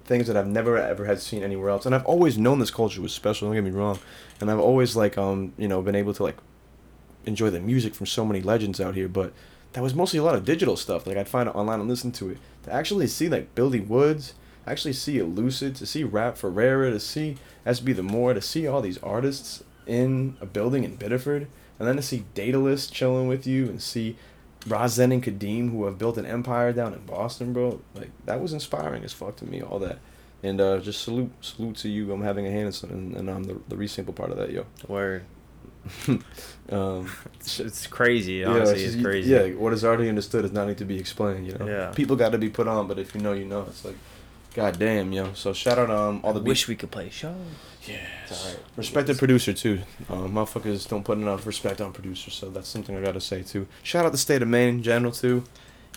things that I've never ever had seen anywhere else. And I've always known this culture was special, don't get me wrong. And I've always like um, you know, been able to like enjoy the music from so many legends out here, but that was mostly a lot of digital stuff. Like I'd find it online and listen to it. To actually see like Billy Woods, actually see Elucid, to see Rap Ferreira, to see SB the Moor, to see all these artists in a building in Biddeford, and then to see Daedalus chilling with you and see Razen and Kadeem who have built an empire down in Boston, bro. Like that was inspiring as fuck to me, all that. And uh, just salute salute to you. I'm having a hand in some, and, I'm the the resample part of that, yo. Word. um, It's, it's crazy. yeah, Honestly, just- it's crazy. Yeah, what is already understood is not need to be explained. You know, Yeah. people got to be put on, but if you know, you know. It's like, god damn, yo. So shout out um all the wish we could play shows. Yeah, It's alright. Respected producer too. Um, motherfuckers don't put enough respect on producers, so that's something I gotta say too. Shout out the state of Maine in general too.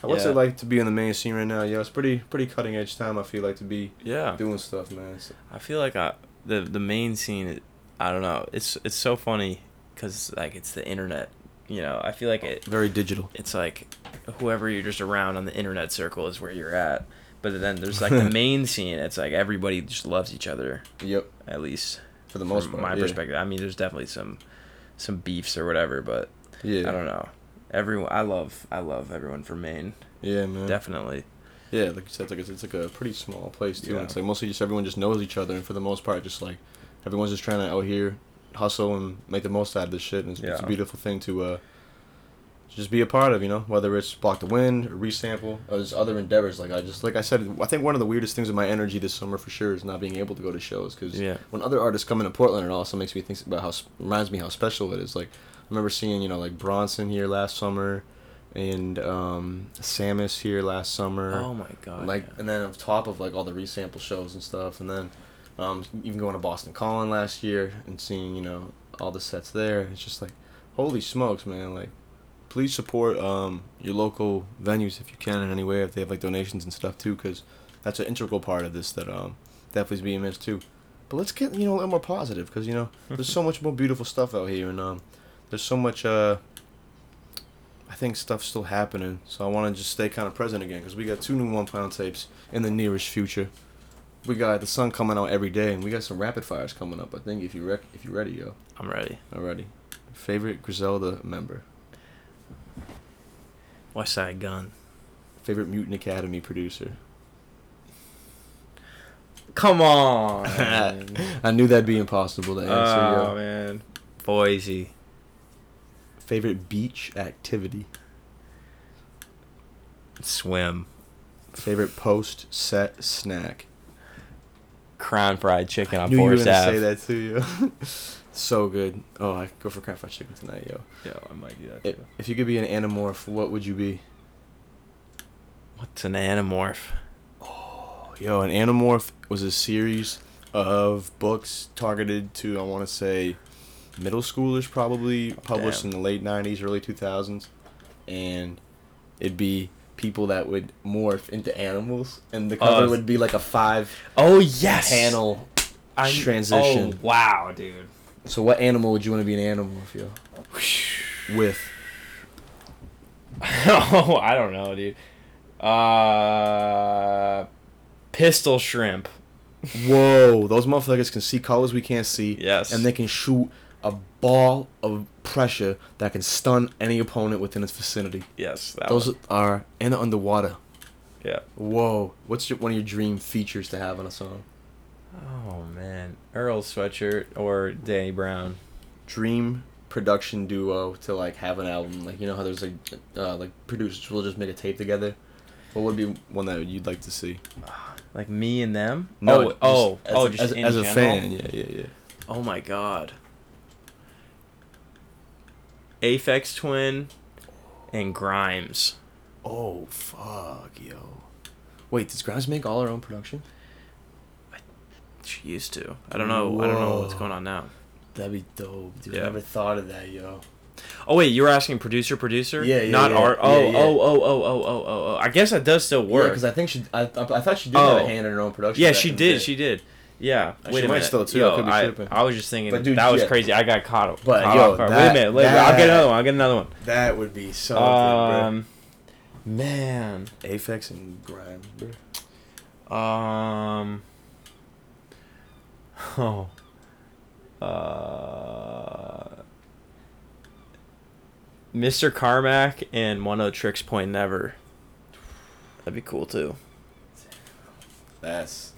What's Yeah. it like to be in the Maine scene right now? Yeah, it's pretty pretty cutting edge time. I feel like to be Yeah. doing stuff, man. So, I feel like I, the the Maine scene. it- I don't know. It's it's so funny because like it's the internet. You know, I feel like it. very digital. It's like whoever you're just around on the internet circle is where you're at. But then there's like the Maine scene. It's like everybody just loves each other. Yep, At least for the most from part. my yeah. perspective. I mean, there's definitely some some beefs or whatever, but Yeah, I don't know. Everyone, I love I love everyone from Maine. Yeah, man. Definitely. Yeah, like you said, it's like it's, it's like a pretty small place too. Yeah. And it's like mostly just everyone just knows each other, and for the most part, just like everyone's just trying to out here hustle and make the most out of this shit. And it's, it's a beautiful thing to uh, just be a part of, you know. Whether it's block the wind, or resample, or just other endeavors. Like I just like I said, I think one of the weirdest things in my energy this summer for sure is not being able to go to shows because Yeah. when other artists come into Portland, it also makes me think about how reminds me how special it is. Like I remember seeing you know like Bronson here last summer. And um, Samus here last summer Oh my god. like yeah. and then on top of like all the resample shows and stuff and then um even going to boston calling last year and seeing you know all the sets there it's just like holy smokes man like please support um your local venues if you can in any way if they have like donations and stuff too because that's an integral part of this that um definitely is being missed too but let's get you know a little more positive because you know there's so much more beautiful stuff out here and um there's so much uh I think stuff's still happening, so I want to just stay kind of present again because we got two new one pound tapes in the nearest future. We got the sun coming out every day, and we got some rapid fires coming up. I think if you rec- if you're ready, yo, I'm ready. already. Favorite Griselda member, Westside Gunn. favorite Mutant Academy producer. Come on. I knew that'd be impossible to answer. oh yo. man. Boise. Favorite beach activity. Swim. Favorite post set snack. Crown fried chicken on Knew you were Forest Ave. say that too, yo. so good. Oh, I could go for crab fried chicken tonight, yo. Yeah, I might do that If, if you could be an Animorph, what would you be? What's an Animorph? Oh, yo, an Animorph was a series of books targeted to, I want to say, middle schoolers, probably published Damn. in the late 90s, early 2000s. And it'd be people that would morph into animals. And the cover Oh, would be like a five Oh yes. panel I- transition. Oh wow, dude. So, what animal would you want to be an Animorph, yo? With. oh, I don't know, dude. Uh, pistol shrimp. Whoa, those motherfuckers can see colors we can't see. Yes. And they can shoot a ball of pressure that can stun any opponent within its vicinity. Yes, that Those one. are and underwater. Yeah. Whoa, what's your, one of your dream features to have on a song? Oh man, Earl sweatshirt or Danny Brown. Dream production duo to like have an album. Like you know how there's like uh, like producers will just make a tape together. What would be one that you'd like to see? Like me and them. No, oh, oh, just oh, as, as, as a fan. Yeah, yeah, yeah. Oh my god. Aphex Twin and Grimes. Oh fuck, yo. Wait, does Grimes make all her own production? She used to. I don't know. I don't know what's going on now. That'd be dope, dude. Yeah. I never thought of that, yo. Oh wait, you were asking producer, producer? Yeah, yeah, Not yeah. art. Oh, Yeah, yeah. oh, oh, oh, oh, oh, oh, oh. I guess that does still work. Yeah, because I think she. I, I, thought she did have Oh. a hand in her own production. Yeah, she did. She did. Yeah. Wait she a might minute. still, too. I Yo, could be I, tripping. I was just thinking dude, that was yeah. crazy. I got caught. Up, But, caught yo, off guard. wait a minute. Wait, I'll get another one. I'll get another one. That would be something, Um, man. bro. Aphex and Grime, bro. Um. Oh. Uh. Mr. Carmack and Oneohtrix Point Never. That'd be cool too. That's.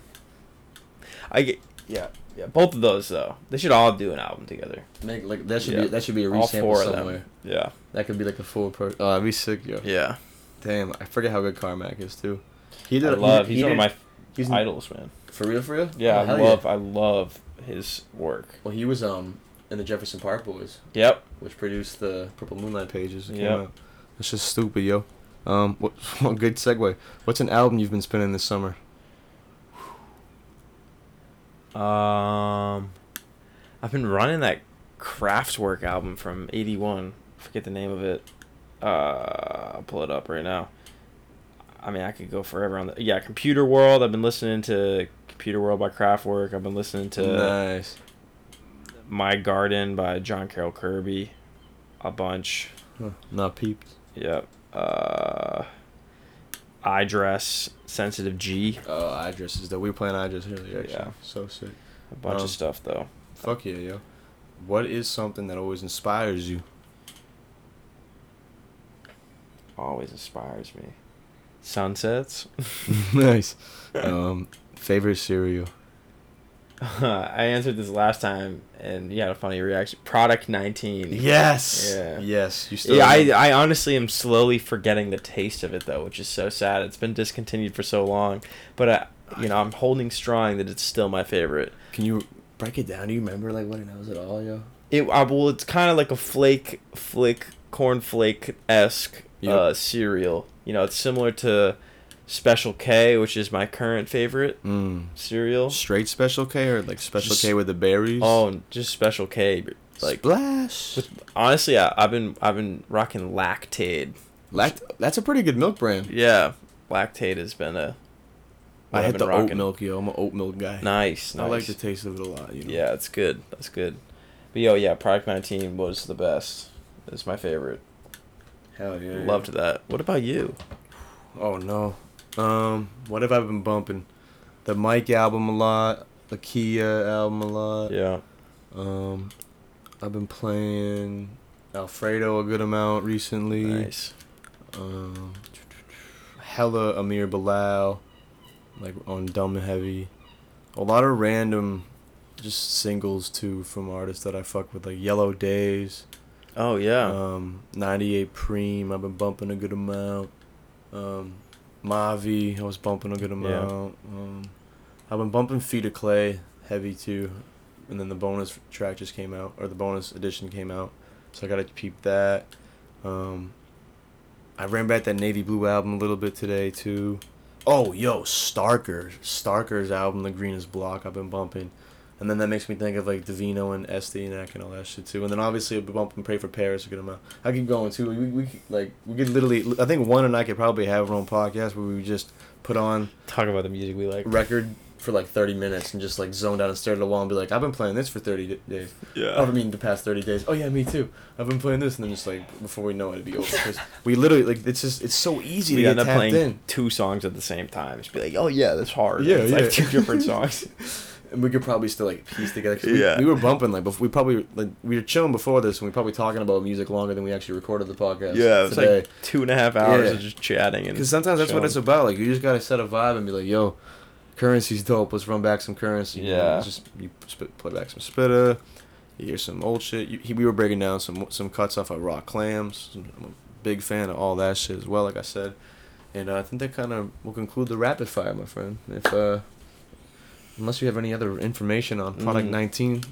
I get yeah yeah both of those though. They should all do an album together. Make like that should Yeah. be that should be a resample somewhere. Yeah That could be like a full pro. Oh, that'd be sick, yo. yeah. Damn, I forget how good Carmack is too. He I did. love. he, He's he one of my He's idols, man. for real, for real. Yeah, Oh, I love. I love his work. Well, he was um in the Jefferson Park Boys, Yep. which produced the Purple Moonlight pages. Yeah. came Yep. out. That's just stupid, yo. Um, what? One good segue. What's an album you've been spinning this summer? Um, I've been running that Kraftwerk album from '81. Forget the name of it. Uh, I'll pull it up right now. I mean, I could go forever on the yeah. Computer World. I've been listening to Computer World by Kraftwerk. I've been listening to nice. My Garden by John Carroll Kirby. A bunch. Huh, not peeped. Yep. Uh, I Dress, Sensitive G. Oh, addresses though. We were playing address earlier. Actually. Yeah. So sick. A bunch Um, of stuff though. Fuck yeah, yo. What is something that always inspires you? Always inspires me. Sunsets. nice. Um, favorite cereal. I answered this last time, and you had a funny reaction. Product 19. Yes. Yeah. Yes. You still. Yeah, I, I honestly am slowly forgetting the taste of it though, which is so sad. It's been discontinued for so long, but I, you know, I'm holding strong that it's still my favorite. Can you break it down? Do you remember like what it was at all, yo? It uh, well, it's kind of like a flake, flick, cornflake esque Yep. uh, cereal. You know, it's similar to Special K, which is my current favorite Mm. cereal. Straight Special K or like Special Just- K with the berries? Oh, just Special K. Like Splash. with, honestly, I, I've been I've been rocking Lactaid. Lact- that's a pretty good milk brand. Yeah, Lactaid has been a. I hit the oat milk, yo. I'm an oat milk guy. Nice, nice. I like the taste of it a lot. You know? Yeah, it's good. That's good. But yo, yeah, Product 19 was the best. It's my favorite. Hell yeah. yeah. Loved that. What about you? Oh no. Um, what have I been bumping? The Mike album a lot. The Kia album a lot. Yeah. Um, I've been playing Alfredo a good amount recently. Nice. Um, hella Amir Bilal, like on Dumb and Heavy. A lot of random, just singles too from artists that I fuck with, like Yellow Days. Oh yeah. Um, 98 Preem, I've been bumping a good amount. Um, Mavi, I was bumping a good amount. Um, I've been bumping Feet of Clay heavy too. And then the bonus track just came out, or the bonus edition came out. So I gotta peep that. Um, I ran back that Navy Blue album a little bit today too. Oh, yo, Starker. Starker's album, The Greenest Block, I've been bumping. And then that makes me think of like Davino and Esty and and all that shit too. And then obviously I've been bumping Pray for Paris a good amount. I keep going too. We, we could, like we could literally. I think one and I could probably have our own podcast where we just put on Talk about the music we like. record for like 30 minutes and just like zone down and stare at the wall and be like, I've been playing this for 30 d- days. Yeah. I mean, the past 30 days. Oh, yeah, me too. I've been playing this. And then just like, before we know it, it'd be over. Because we literally, like, it's just, it's so easy we to end get up playing in. two songs at the same time. Just be like, oh yeah, that's hard. Yeah, it's yeah. like two different songs. And we could probably still like piece together. 'cause we, Yeah. we were bumping like before. We probably like we were chilling before this, and we probably talking about music longer than we actually recorded the podcast. yeah, it's like two and a half hours Yeah. of just chatting and. Because sometimes that's what it's about. Like you just gotta set a vibe and be like, yo, Currency's dope. Let's run back some currency. you? Yeah. Let's just you spit, play back some spitter. You hear some old shit. You, he, we were breaking down some some cuts off of Raw Clams. I'm a big fan of all that shit as well. Like I said, and uh, I think that kind of will conclude the rapid fire, my friend. If uh, unless you have any other information on product Mm. 19,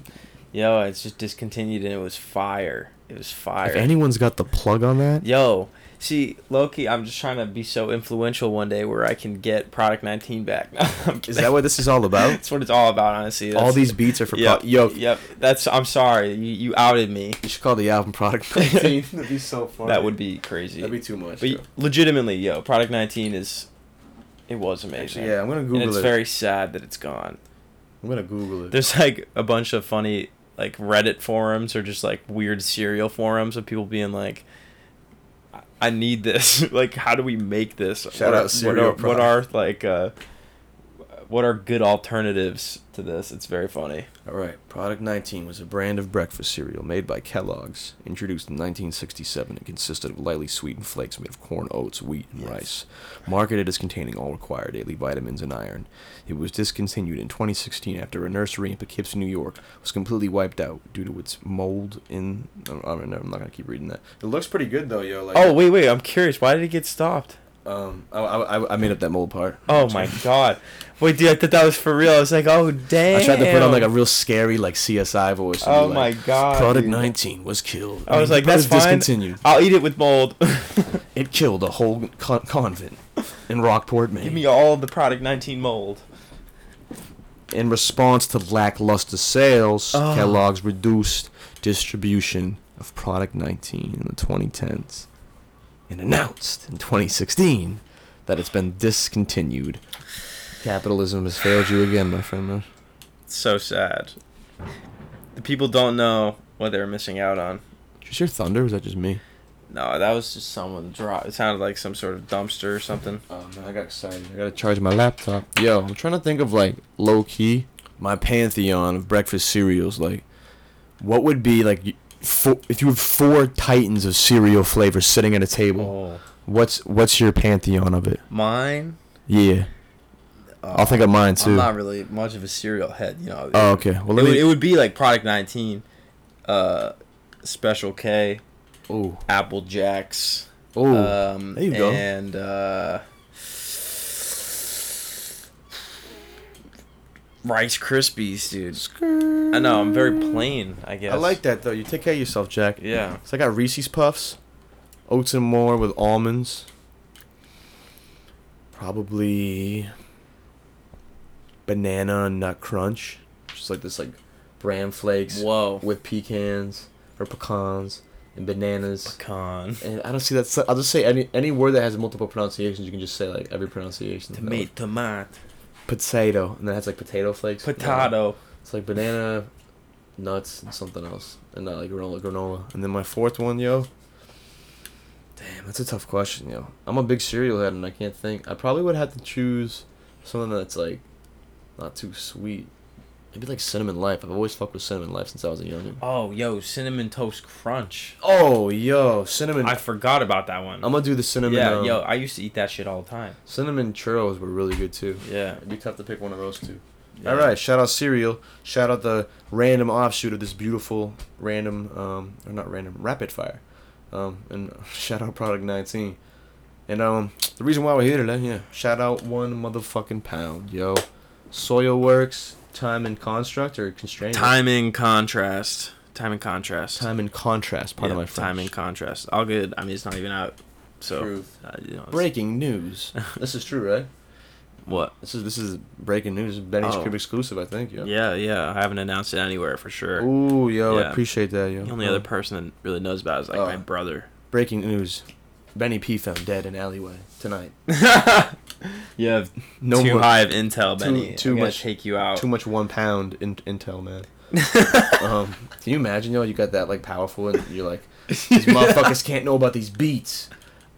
Yo, it's just discontinued and it was fire. It was fire. if anyone's got the plug on that, Yo, see, Loki, I'm just trying to be so influential one day where I can get Product 19 back. No, is that what this is all about? That's what it's all about, honestly. all these beats are for Yep, pro- yo. Yep. That's. I'm sorry. You, you outed me. You should call the album Product 19. That'd be so funny. That would be crazy. That'd be too much. But yo. legitimately, yo, Product 19 is. It was amazing. Actually, yeah, I'm gonna Google and it's it. very sad that it's gone. I'm gonna Google it. There's like a bunch of funny like Reddit forums or just like weird cereal forums of people being like, "I- "I need this. like, how do we make this? Shout what out cereal What are, what are like uh, what are good alternatives to this? It's very funny. All right, Product 19 was a brand of breakfast cereal made by Kellogg's, introduced in 1967. It consisted of lightly sweetened flakes made of corn, oats, wheat, and Yes. rice. Marketed as containing all required daily vitamins and iron. It was discontinued in 2016 after a nursery in Poughkeepsie, New York, was completely wiped out due to its mold in. I don't know, I'm not gonna keep reading that. It looks pretty good though, yo. Like, Oh wait, wait. I'm curious. Why did it get stopped? Um, I, I, I made up that mold part. Oh my god. Wait, dude, I thought that was for real. I was like, oh damn. I tried to put on like a real scary like CSI voice. Oh like, my god. Product dude. 19 was killed. I was like, that's fine. discontinued. I'll eat it with mold. It killed a whole con- convent in Rockport, Maine. Give me all the Product 19 mold. in response to lackluster sales, Oh. Kellogg's reduced distribution of Product 19 in the 2010s and announced in 2016 that it's been discontinued. Capitalism has failed you again, my friend. Man. It's so sad. The people don't know what they're missing out on. Did you hear thunder? Or was that just me? No, that was just someone drop. It sounded like some sort of dumpster or something. Oh man, I got excited. I gotta charge my laptop. Yo, I'm trying to think of like low key my pantheon of breakfast cereals. Like, what would be like y- four, if you have four titans of cereal flavors sitting at a table? Oh, What's what's your pantheon of it? mine. Yeah, I'll think of mine too. I'm not really much of a cereal head, you know. Oh, okay. Well, it, let would, it would be like Product 19, uh, Special K, Ooh, Apple Jacks. ooh. Um, there you go. And uh, Rice Krispies, dude. I know I'm very plain. I guess. I like that though. You take care of yourself, Jack. Yeah. So I got Reese's Puffs, oats and more with almonds. Probably banana nut crunch, just like this like bran flakes Whoa. with pecans or pecans and bananas. Pecan. And I don't see that. I'll just say any any word that has multiple pronunciations. You can just say like every pronunciation. Tomato. Tomato. Potato, and then it has like potato flakes. Potato. It's like banana, nuts, and something else, and not like granola, granola. And then my fourth one, yo. Damn, that's a tough question, yo. I'm a big cereal head, and I can't think. I probably would have to choose something that's like not too sweet. Maybe like cinnamon life. I've always fucked with cinnamon life since I was a youngin. Oh, yo, cinnamon toast crunch. Oh, yo, cinnamon. I forgot about that one. I'm gonna do the cinnamon. yeah, um, yo, I used to eat that shit all the time. Cinnamon churros were really good too. Yeah. It'd be tough to pick one of those two. yeah. All right, shout out cereal. Shout out the random offshoot of this beautiful random, um, or not random, rapid fire. Um, and shout out Product 19. And um, the reason why we're here today, yeah, shout out one motherfucking pound, yo. Soilworks, time and construct or constraint. Time in contrast. Time in contrast. time and contrast. Part of my French. time in contrast. All good. I mean, it's not even out. So, uh, you know, Breaking news. this is true, right? What? This is this is breaking news. Benny's Oh. Crib exclusive, I think. Yo. Yeah, yeah. I haven't announced it anywhere for sure. Ooh, yo, I appreciate that, yo. The only Uh, other person that really knows about it is like Oh. my brother. breaking news: Benny P found dead in alleyway tonight. you have No too more, high of intel, too- Benny. too I'm much- take you out. too much one pound in, intel, man. um, can you imagine, yo? You got that like powerful, and you're like, these motherfuckers can't know about these beats.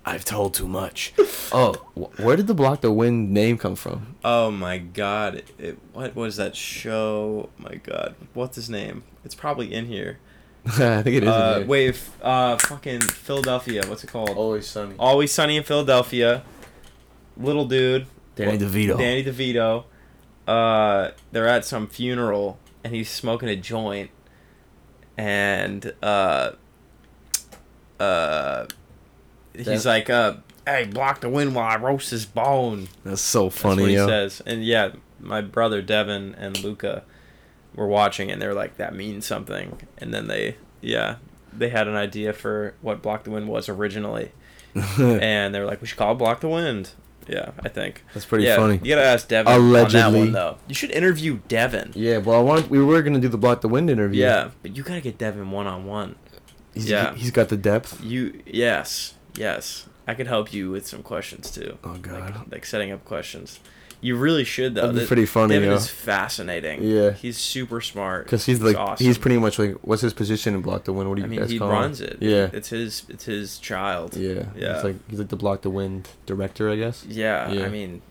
I've told too much. Oh, wh- where did the Block the Wind name come from? Oh my god! It, it, what was that show? My god, what's his name? It's probably in here. I think it is. in Uh, here. wait, uh, fucking Philadelphia. What's it called? Always sunny. Always Sunny in Philadelphia. Little dude. Danny DeVito. Danny DeVito. uh, they're at some funeral and he's smoking a joint, and uh, uh, he's like, uh, "Hey, block the wind while I roast his bone." That's so That's funny, what he yo. says. And yeah, my brother Devin and Luca were watching, and they were like, "That means something." And then they, yeah, they had an idea for what "Block the Wind" was originally, and they were like, "We should call it "Block the Wind." Yeah, I think. That's pretty yeah, funny. You gotta ask Devin on that Allegedly. one though. You should interview Devin. Yeah, well, I want we were gonna do the block the wind interview. Yeah, but you gotta get Devin one on one. yeah. he's got the depth. You yes, yes. I could help you with some questions too. Oh god, Like, like setting up questions. You really should though. that'd be pretty funny, Devin yo. is fascinating. Yeah. He's super smart. Because he's like awesome. he's pretty much like what's his position in block the wind? What do you I mean, guys he call him? runs it. Yeah, It's his. It's his child. yeah, Yeah. He's like he's like the block the wind director, I guess. Yeah. Yeah. I mean,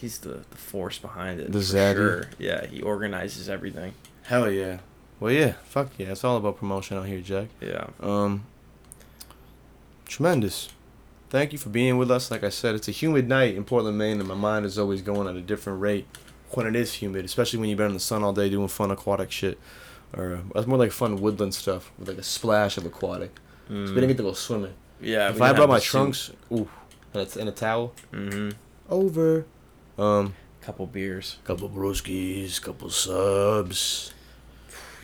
he's the, the force behind it. The for zaddy. Sure. Yeah. He organizes everything. Hell yeah. Well, yeah, fuck yeah, it's all about promotion out here, Jack. Yeah. Um, tremendous. Thank you for being with us. Like I said, it's a humid night in Portland, Maine, and my mind is always going at a different rate when it is humid, especially when you've been in the sun all day doing fun aquatic shit. Or it's more like fun woodland stuff with like a splash of aquatic. So we didn't get to go swimming. Yeah. if I brought my trunks, ooh, and a, and a towel, Mm-hmm. over. Um, Couple beers. couple broskies, couple subs.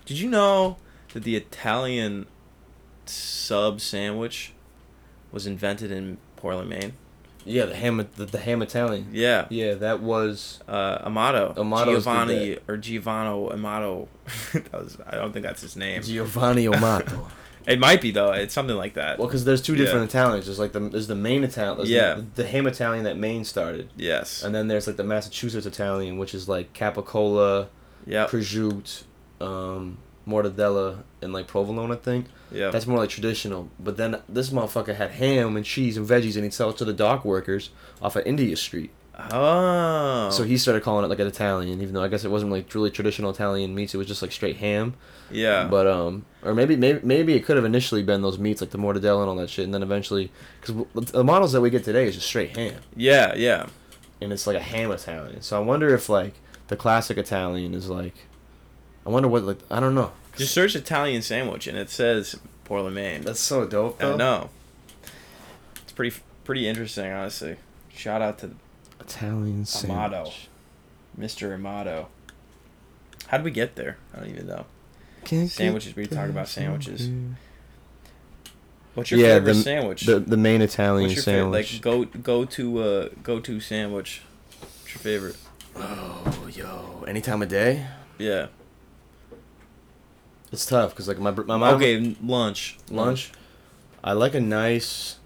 Did you know that the Italian sub sandwich was invented in Portland, Maine? Yeah, the ham, the, the ham Italian. Yeah. Yeah, that was Uh, Amato. Amato's did Giovanni or Giovanni Amato. that was, I don't think that's his name. Giovanni Amato. It might be though. It's something like that. Well, because there's two Yeah. different Italians. There's like the there's the Maine Italian. Yeah. The, the ham Italian that Maine started, yes. and then there's like the Massachusetts Italian, which is like capicola, Yep. prosciutto, um, mortadella, and like provolone. I think Yep. that's more like traditional. But then this motherfucker had ham and cheese and veggies, and he'd sell it to the dock workers off of India Street. oh. So he started calling it like an Italian, even though I guess it wasn't like really traditional Italian meats. It was just like straight ham. Yeah. But um, or maybe maybe maybe it could have initially been those meats like the mortadella and all that shit, and then eventually, because the models that we get today is just straight ham, yeah. Yeah. and it's like a ham Italian. So I wonder if like the classic Italian is like, I wonder what like I don't know. Just search Italian sandwich and it says Portland, Maine. That's so dope. I know. It's pretty pretty interesting, honestly. Shout out to Italian Amato. sandwich. Mr. Amato. How did we get there? I don't even know. Can't Sandwiches, we talk about sandwiches. over. What's your Yeah, favorite the- sandwich? The the Maine Italian What's your favorite sandwich. like go go to uh go to sandwich? What's your favorite? oh yo, any time of day. Yeah. It's tough because like my my mom. okay, lunch. lunch. I like a nice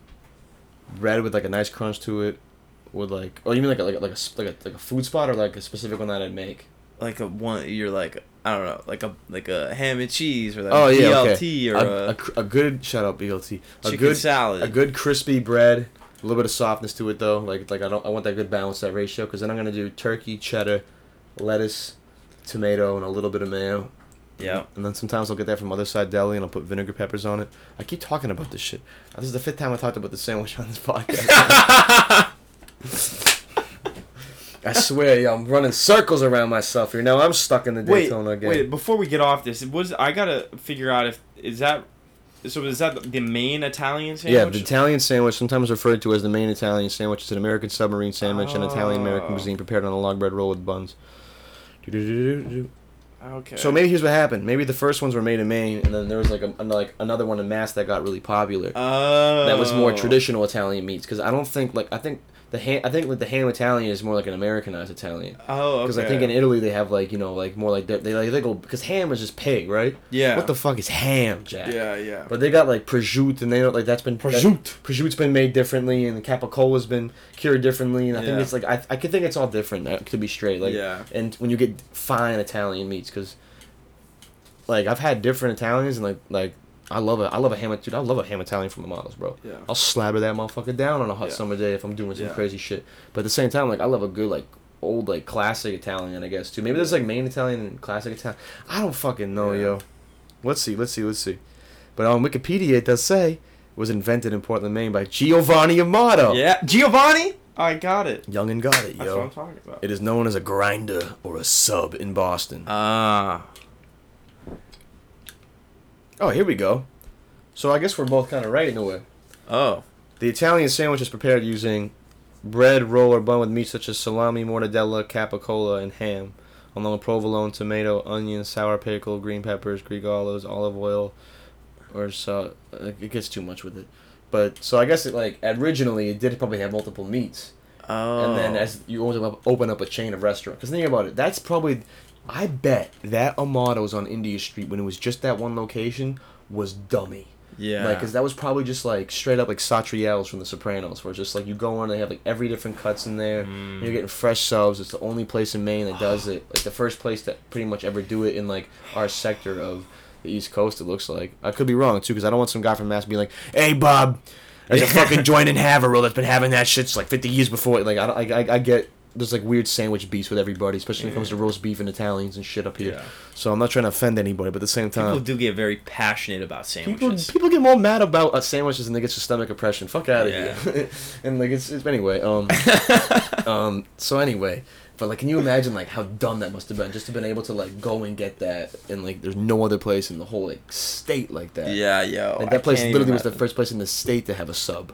bread with like a nice crunch to it, with like oh you mean like a, like a, like a like a like a food spot or like a specific one that I'd make. Like a one you're like I don't know, like a like a ham and cheese or like Oh, a yeah, BLT okay. or A, a, a, a good shout out BLT. A good salad. a good crispy bread, a little bit of softness to it though. Like like I don't I want that good balance that ratio because then I'm gonna do turkey, cheddar, lettuce, tomato, and a little bit of mayo. Yeah. And then sometimes I'll get that from Other Side Deli and I'll put vinegar peppers on it. I keep talking about this shit. This is the fifth time I talked about the sandwich on this podcast. I swear, yo, I'm running circles around myself here. Now I'm stuck in the Wait, Daytona again. wait. Before we get off this, was I gotta figure out if is that so? Is that the Maine Italian sandwich? yeah, the Italian sandwich, sometimes referred to as the Maine Italian sandwich, is an American submarine sandwich, an Italian American Oh. cuisine prepared on a log bread roll with buns. Do-do-do-do-do. Okay. So maybe here's what happened. Maybe the first ones were made in Maine, and then there was like a, like another one in Mass that got really popular. oh, that was more oh. traditional Italian meats because I don't think like I think the ham I think like the ham Italian is more like an Americanized Italian Oh, okay. because I think in Italy they have like you know like more like they they, like, they go because ham is just pig right yeah. what the fuck is ham Jack Yeah, yeah. but they got like prosciutto and they don't like that's been Prosciutto. that, prosciutto's been made differently and the capicola's been cured differently and I think it's like I I could think it's all different uh, to be straight like yeah. and when you get fine Italian meats, because like I've had different Italians and like like I love it. I love a ham dude I love a ham Italian from the models, bro. Yeah. I'll slabber that motherfucker down on a hot Yeah. summer day if I'm doing some Yeah. crazy shit. But at the same time, like I love a good like old like classic Italian, I guess too. Maybe there's like Maine Italian and classic Italian. I don't fucking know, yo. Let's see, let's see, let's see. But on Wikipedia it does say it was invented in Portland, Maine by Giovanni Amato. Yeah. Giovanni. I got it. Young and got it, yo. That's what I'm talking about. It is known as a grinder or a sub in Boston. Ah. Oh, here we go. So I guess we're both kind of right in a way. oh. The Italian sandwich is prepared using bread, roll, or bun with meat such as salami, mortadella, capicola, and ham, along with provolone, tomato, onion, sour pickle, green peppers, Greek olives, olive oil, or so. It gets too much with it. But so I guess it like originally it did probably have multiple meats, Oh. and then oh. as you open up, open up a chain of restaurants. Because think about it, that's probably, I bet that Amato's on India Street when it was just that one location was dummy. yeah. Like, cause that was probably just like straight up like Satriale's from The Sopranos, where it's just like you go on, they have like every different cuts in there. Mm. And you're getting fresh subs. It's the only place in Maine that does it. Like the first place that pretty much ever do it in like our sector of the East Coast. It looks like I could be wrong too, because I don't want some guy from Mass being like, "Hey, Bob, there's a fucking joint in Haverhill that's been having that shit like 50 years before." Like I, don't- I, I, I get. There's like weird sandwich beefs with everybody, especially when it comes to roast beef and Italians and shit up here. Yeah. So I'm not trying to offend anybody, but at the same time, People do get very passionate about sandwiches. people get more mad about uh, sandwiches than they get stomach oppression. Fuck out of Yeah. here. and like it's, it's anyway. Um, um. So anyway, but like, can you imagine like how dumb that must have been just to been able to like go and get that and like there's no other place in the whole like state like that. yeah, yo. Like I that place literally was the first place in the state to have a sub.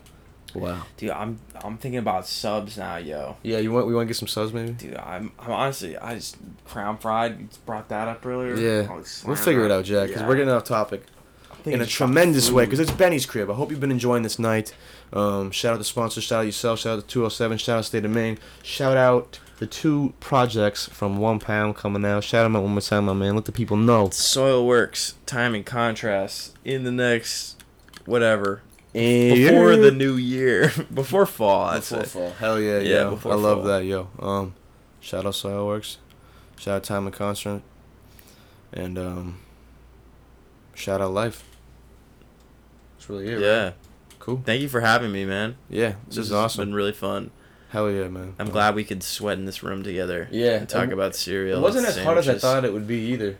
Wow. Dude, I'm I'm thinking about subs now, yo. Yeah, you want we want to get some subs maybe. Dude, I'm, I'm honestly, I just crown fried. You brought that up earlier. Yeah, we'll figure it out, Jack, because Yeah. we're getting off topic. In a tremendous way because it's Benny's crib. I hope you've been enjoying this night. Um, shout out the sponsors, shout out yourself, shout out to 207, shout out State of Maine, shout out the two projects from One Pound coming out. Shout them out one more time, my man. Let the people know. Soilworks, time and contrast in the next whatever And before the new year, before fall. I'd before say. fall. Hell yeah, Yeah, yo. I love fall. that, yo. Um, shout out Soilworks, shout out Time and Contrast, and um, shout out Life. That's really it. Yeah. right? Cool. Thank you for having me, man. Yeah, this, This is awesome. been really fun. Hell yeah, man. I'm glad we could sweat in this room together. Yeah, And talk and about cereal. It wasn't as hard as I thought it would be either.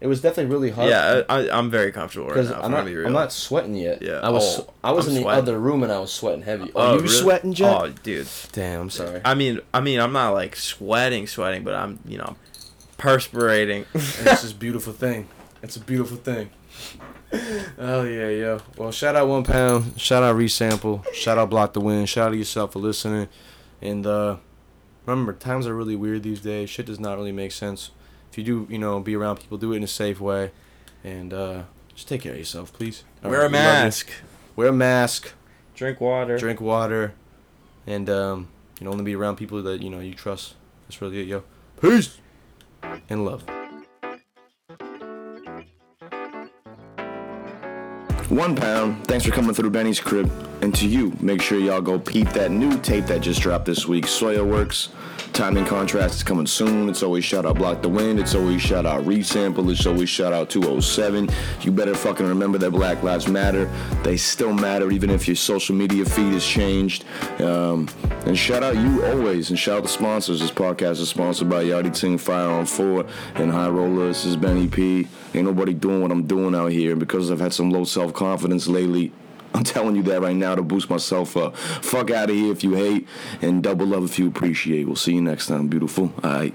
It was definitely really hot. Yeah, I, I'm very comfortable right now. I'm not. I'm not sweating yet. Yeah. I was. Oh, I was I'm in the other room and I was sweating heavy. Oh, Oh, you really? sweating, Jack? Oh, dude. Damn. I'm sorry. I mean, I mean, I'm not like sweating, sweating, but I'm, you know, perspirating. it's this a beautiful thing. It's a beautiful thing. Oh yeah, yo. Well, shout out one pound. Shout out resample. Shout out block the wind. Shout out to yourself for listening. And uh, remember, times are really weird these days. Shit does not really make sense. If you do, you know, be around people, do it in a safe way, and uh, just take care of yourself, please. All Wear a right, we love you. mask. Wear a mask. Drink water. Drink water, and um, you know, only be around people that you know you trust. That's really it, yo. Peace and love. One pound. Thanks for coming through Benny's crib. And to you, make sure y'all go peep that new tape that just dropped this week. Soilworks. Time and Contrast is coming soon. It's always shout out Block the Wind. It's always shout out Resample. It's always shout out 207. You better fucking remember that Black Lives Matter. They still matter even if your social media feed has changed. Um, and shout out you always. And shout out the sponsors. This podcast is sponsored by Yachty Ting Fire on 4 and High Roller. This is Benny P. Ain't nobody doing what I'm doing out here. Because I've had some low self confidence lately, I'm telling you that right now to boost myself up. Fuck out of here if you hate, and double love if you appreciate. We'll see you next time, beautiful. All right.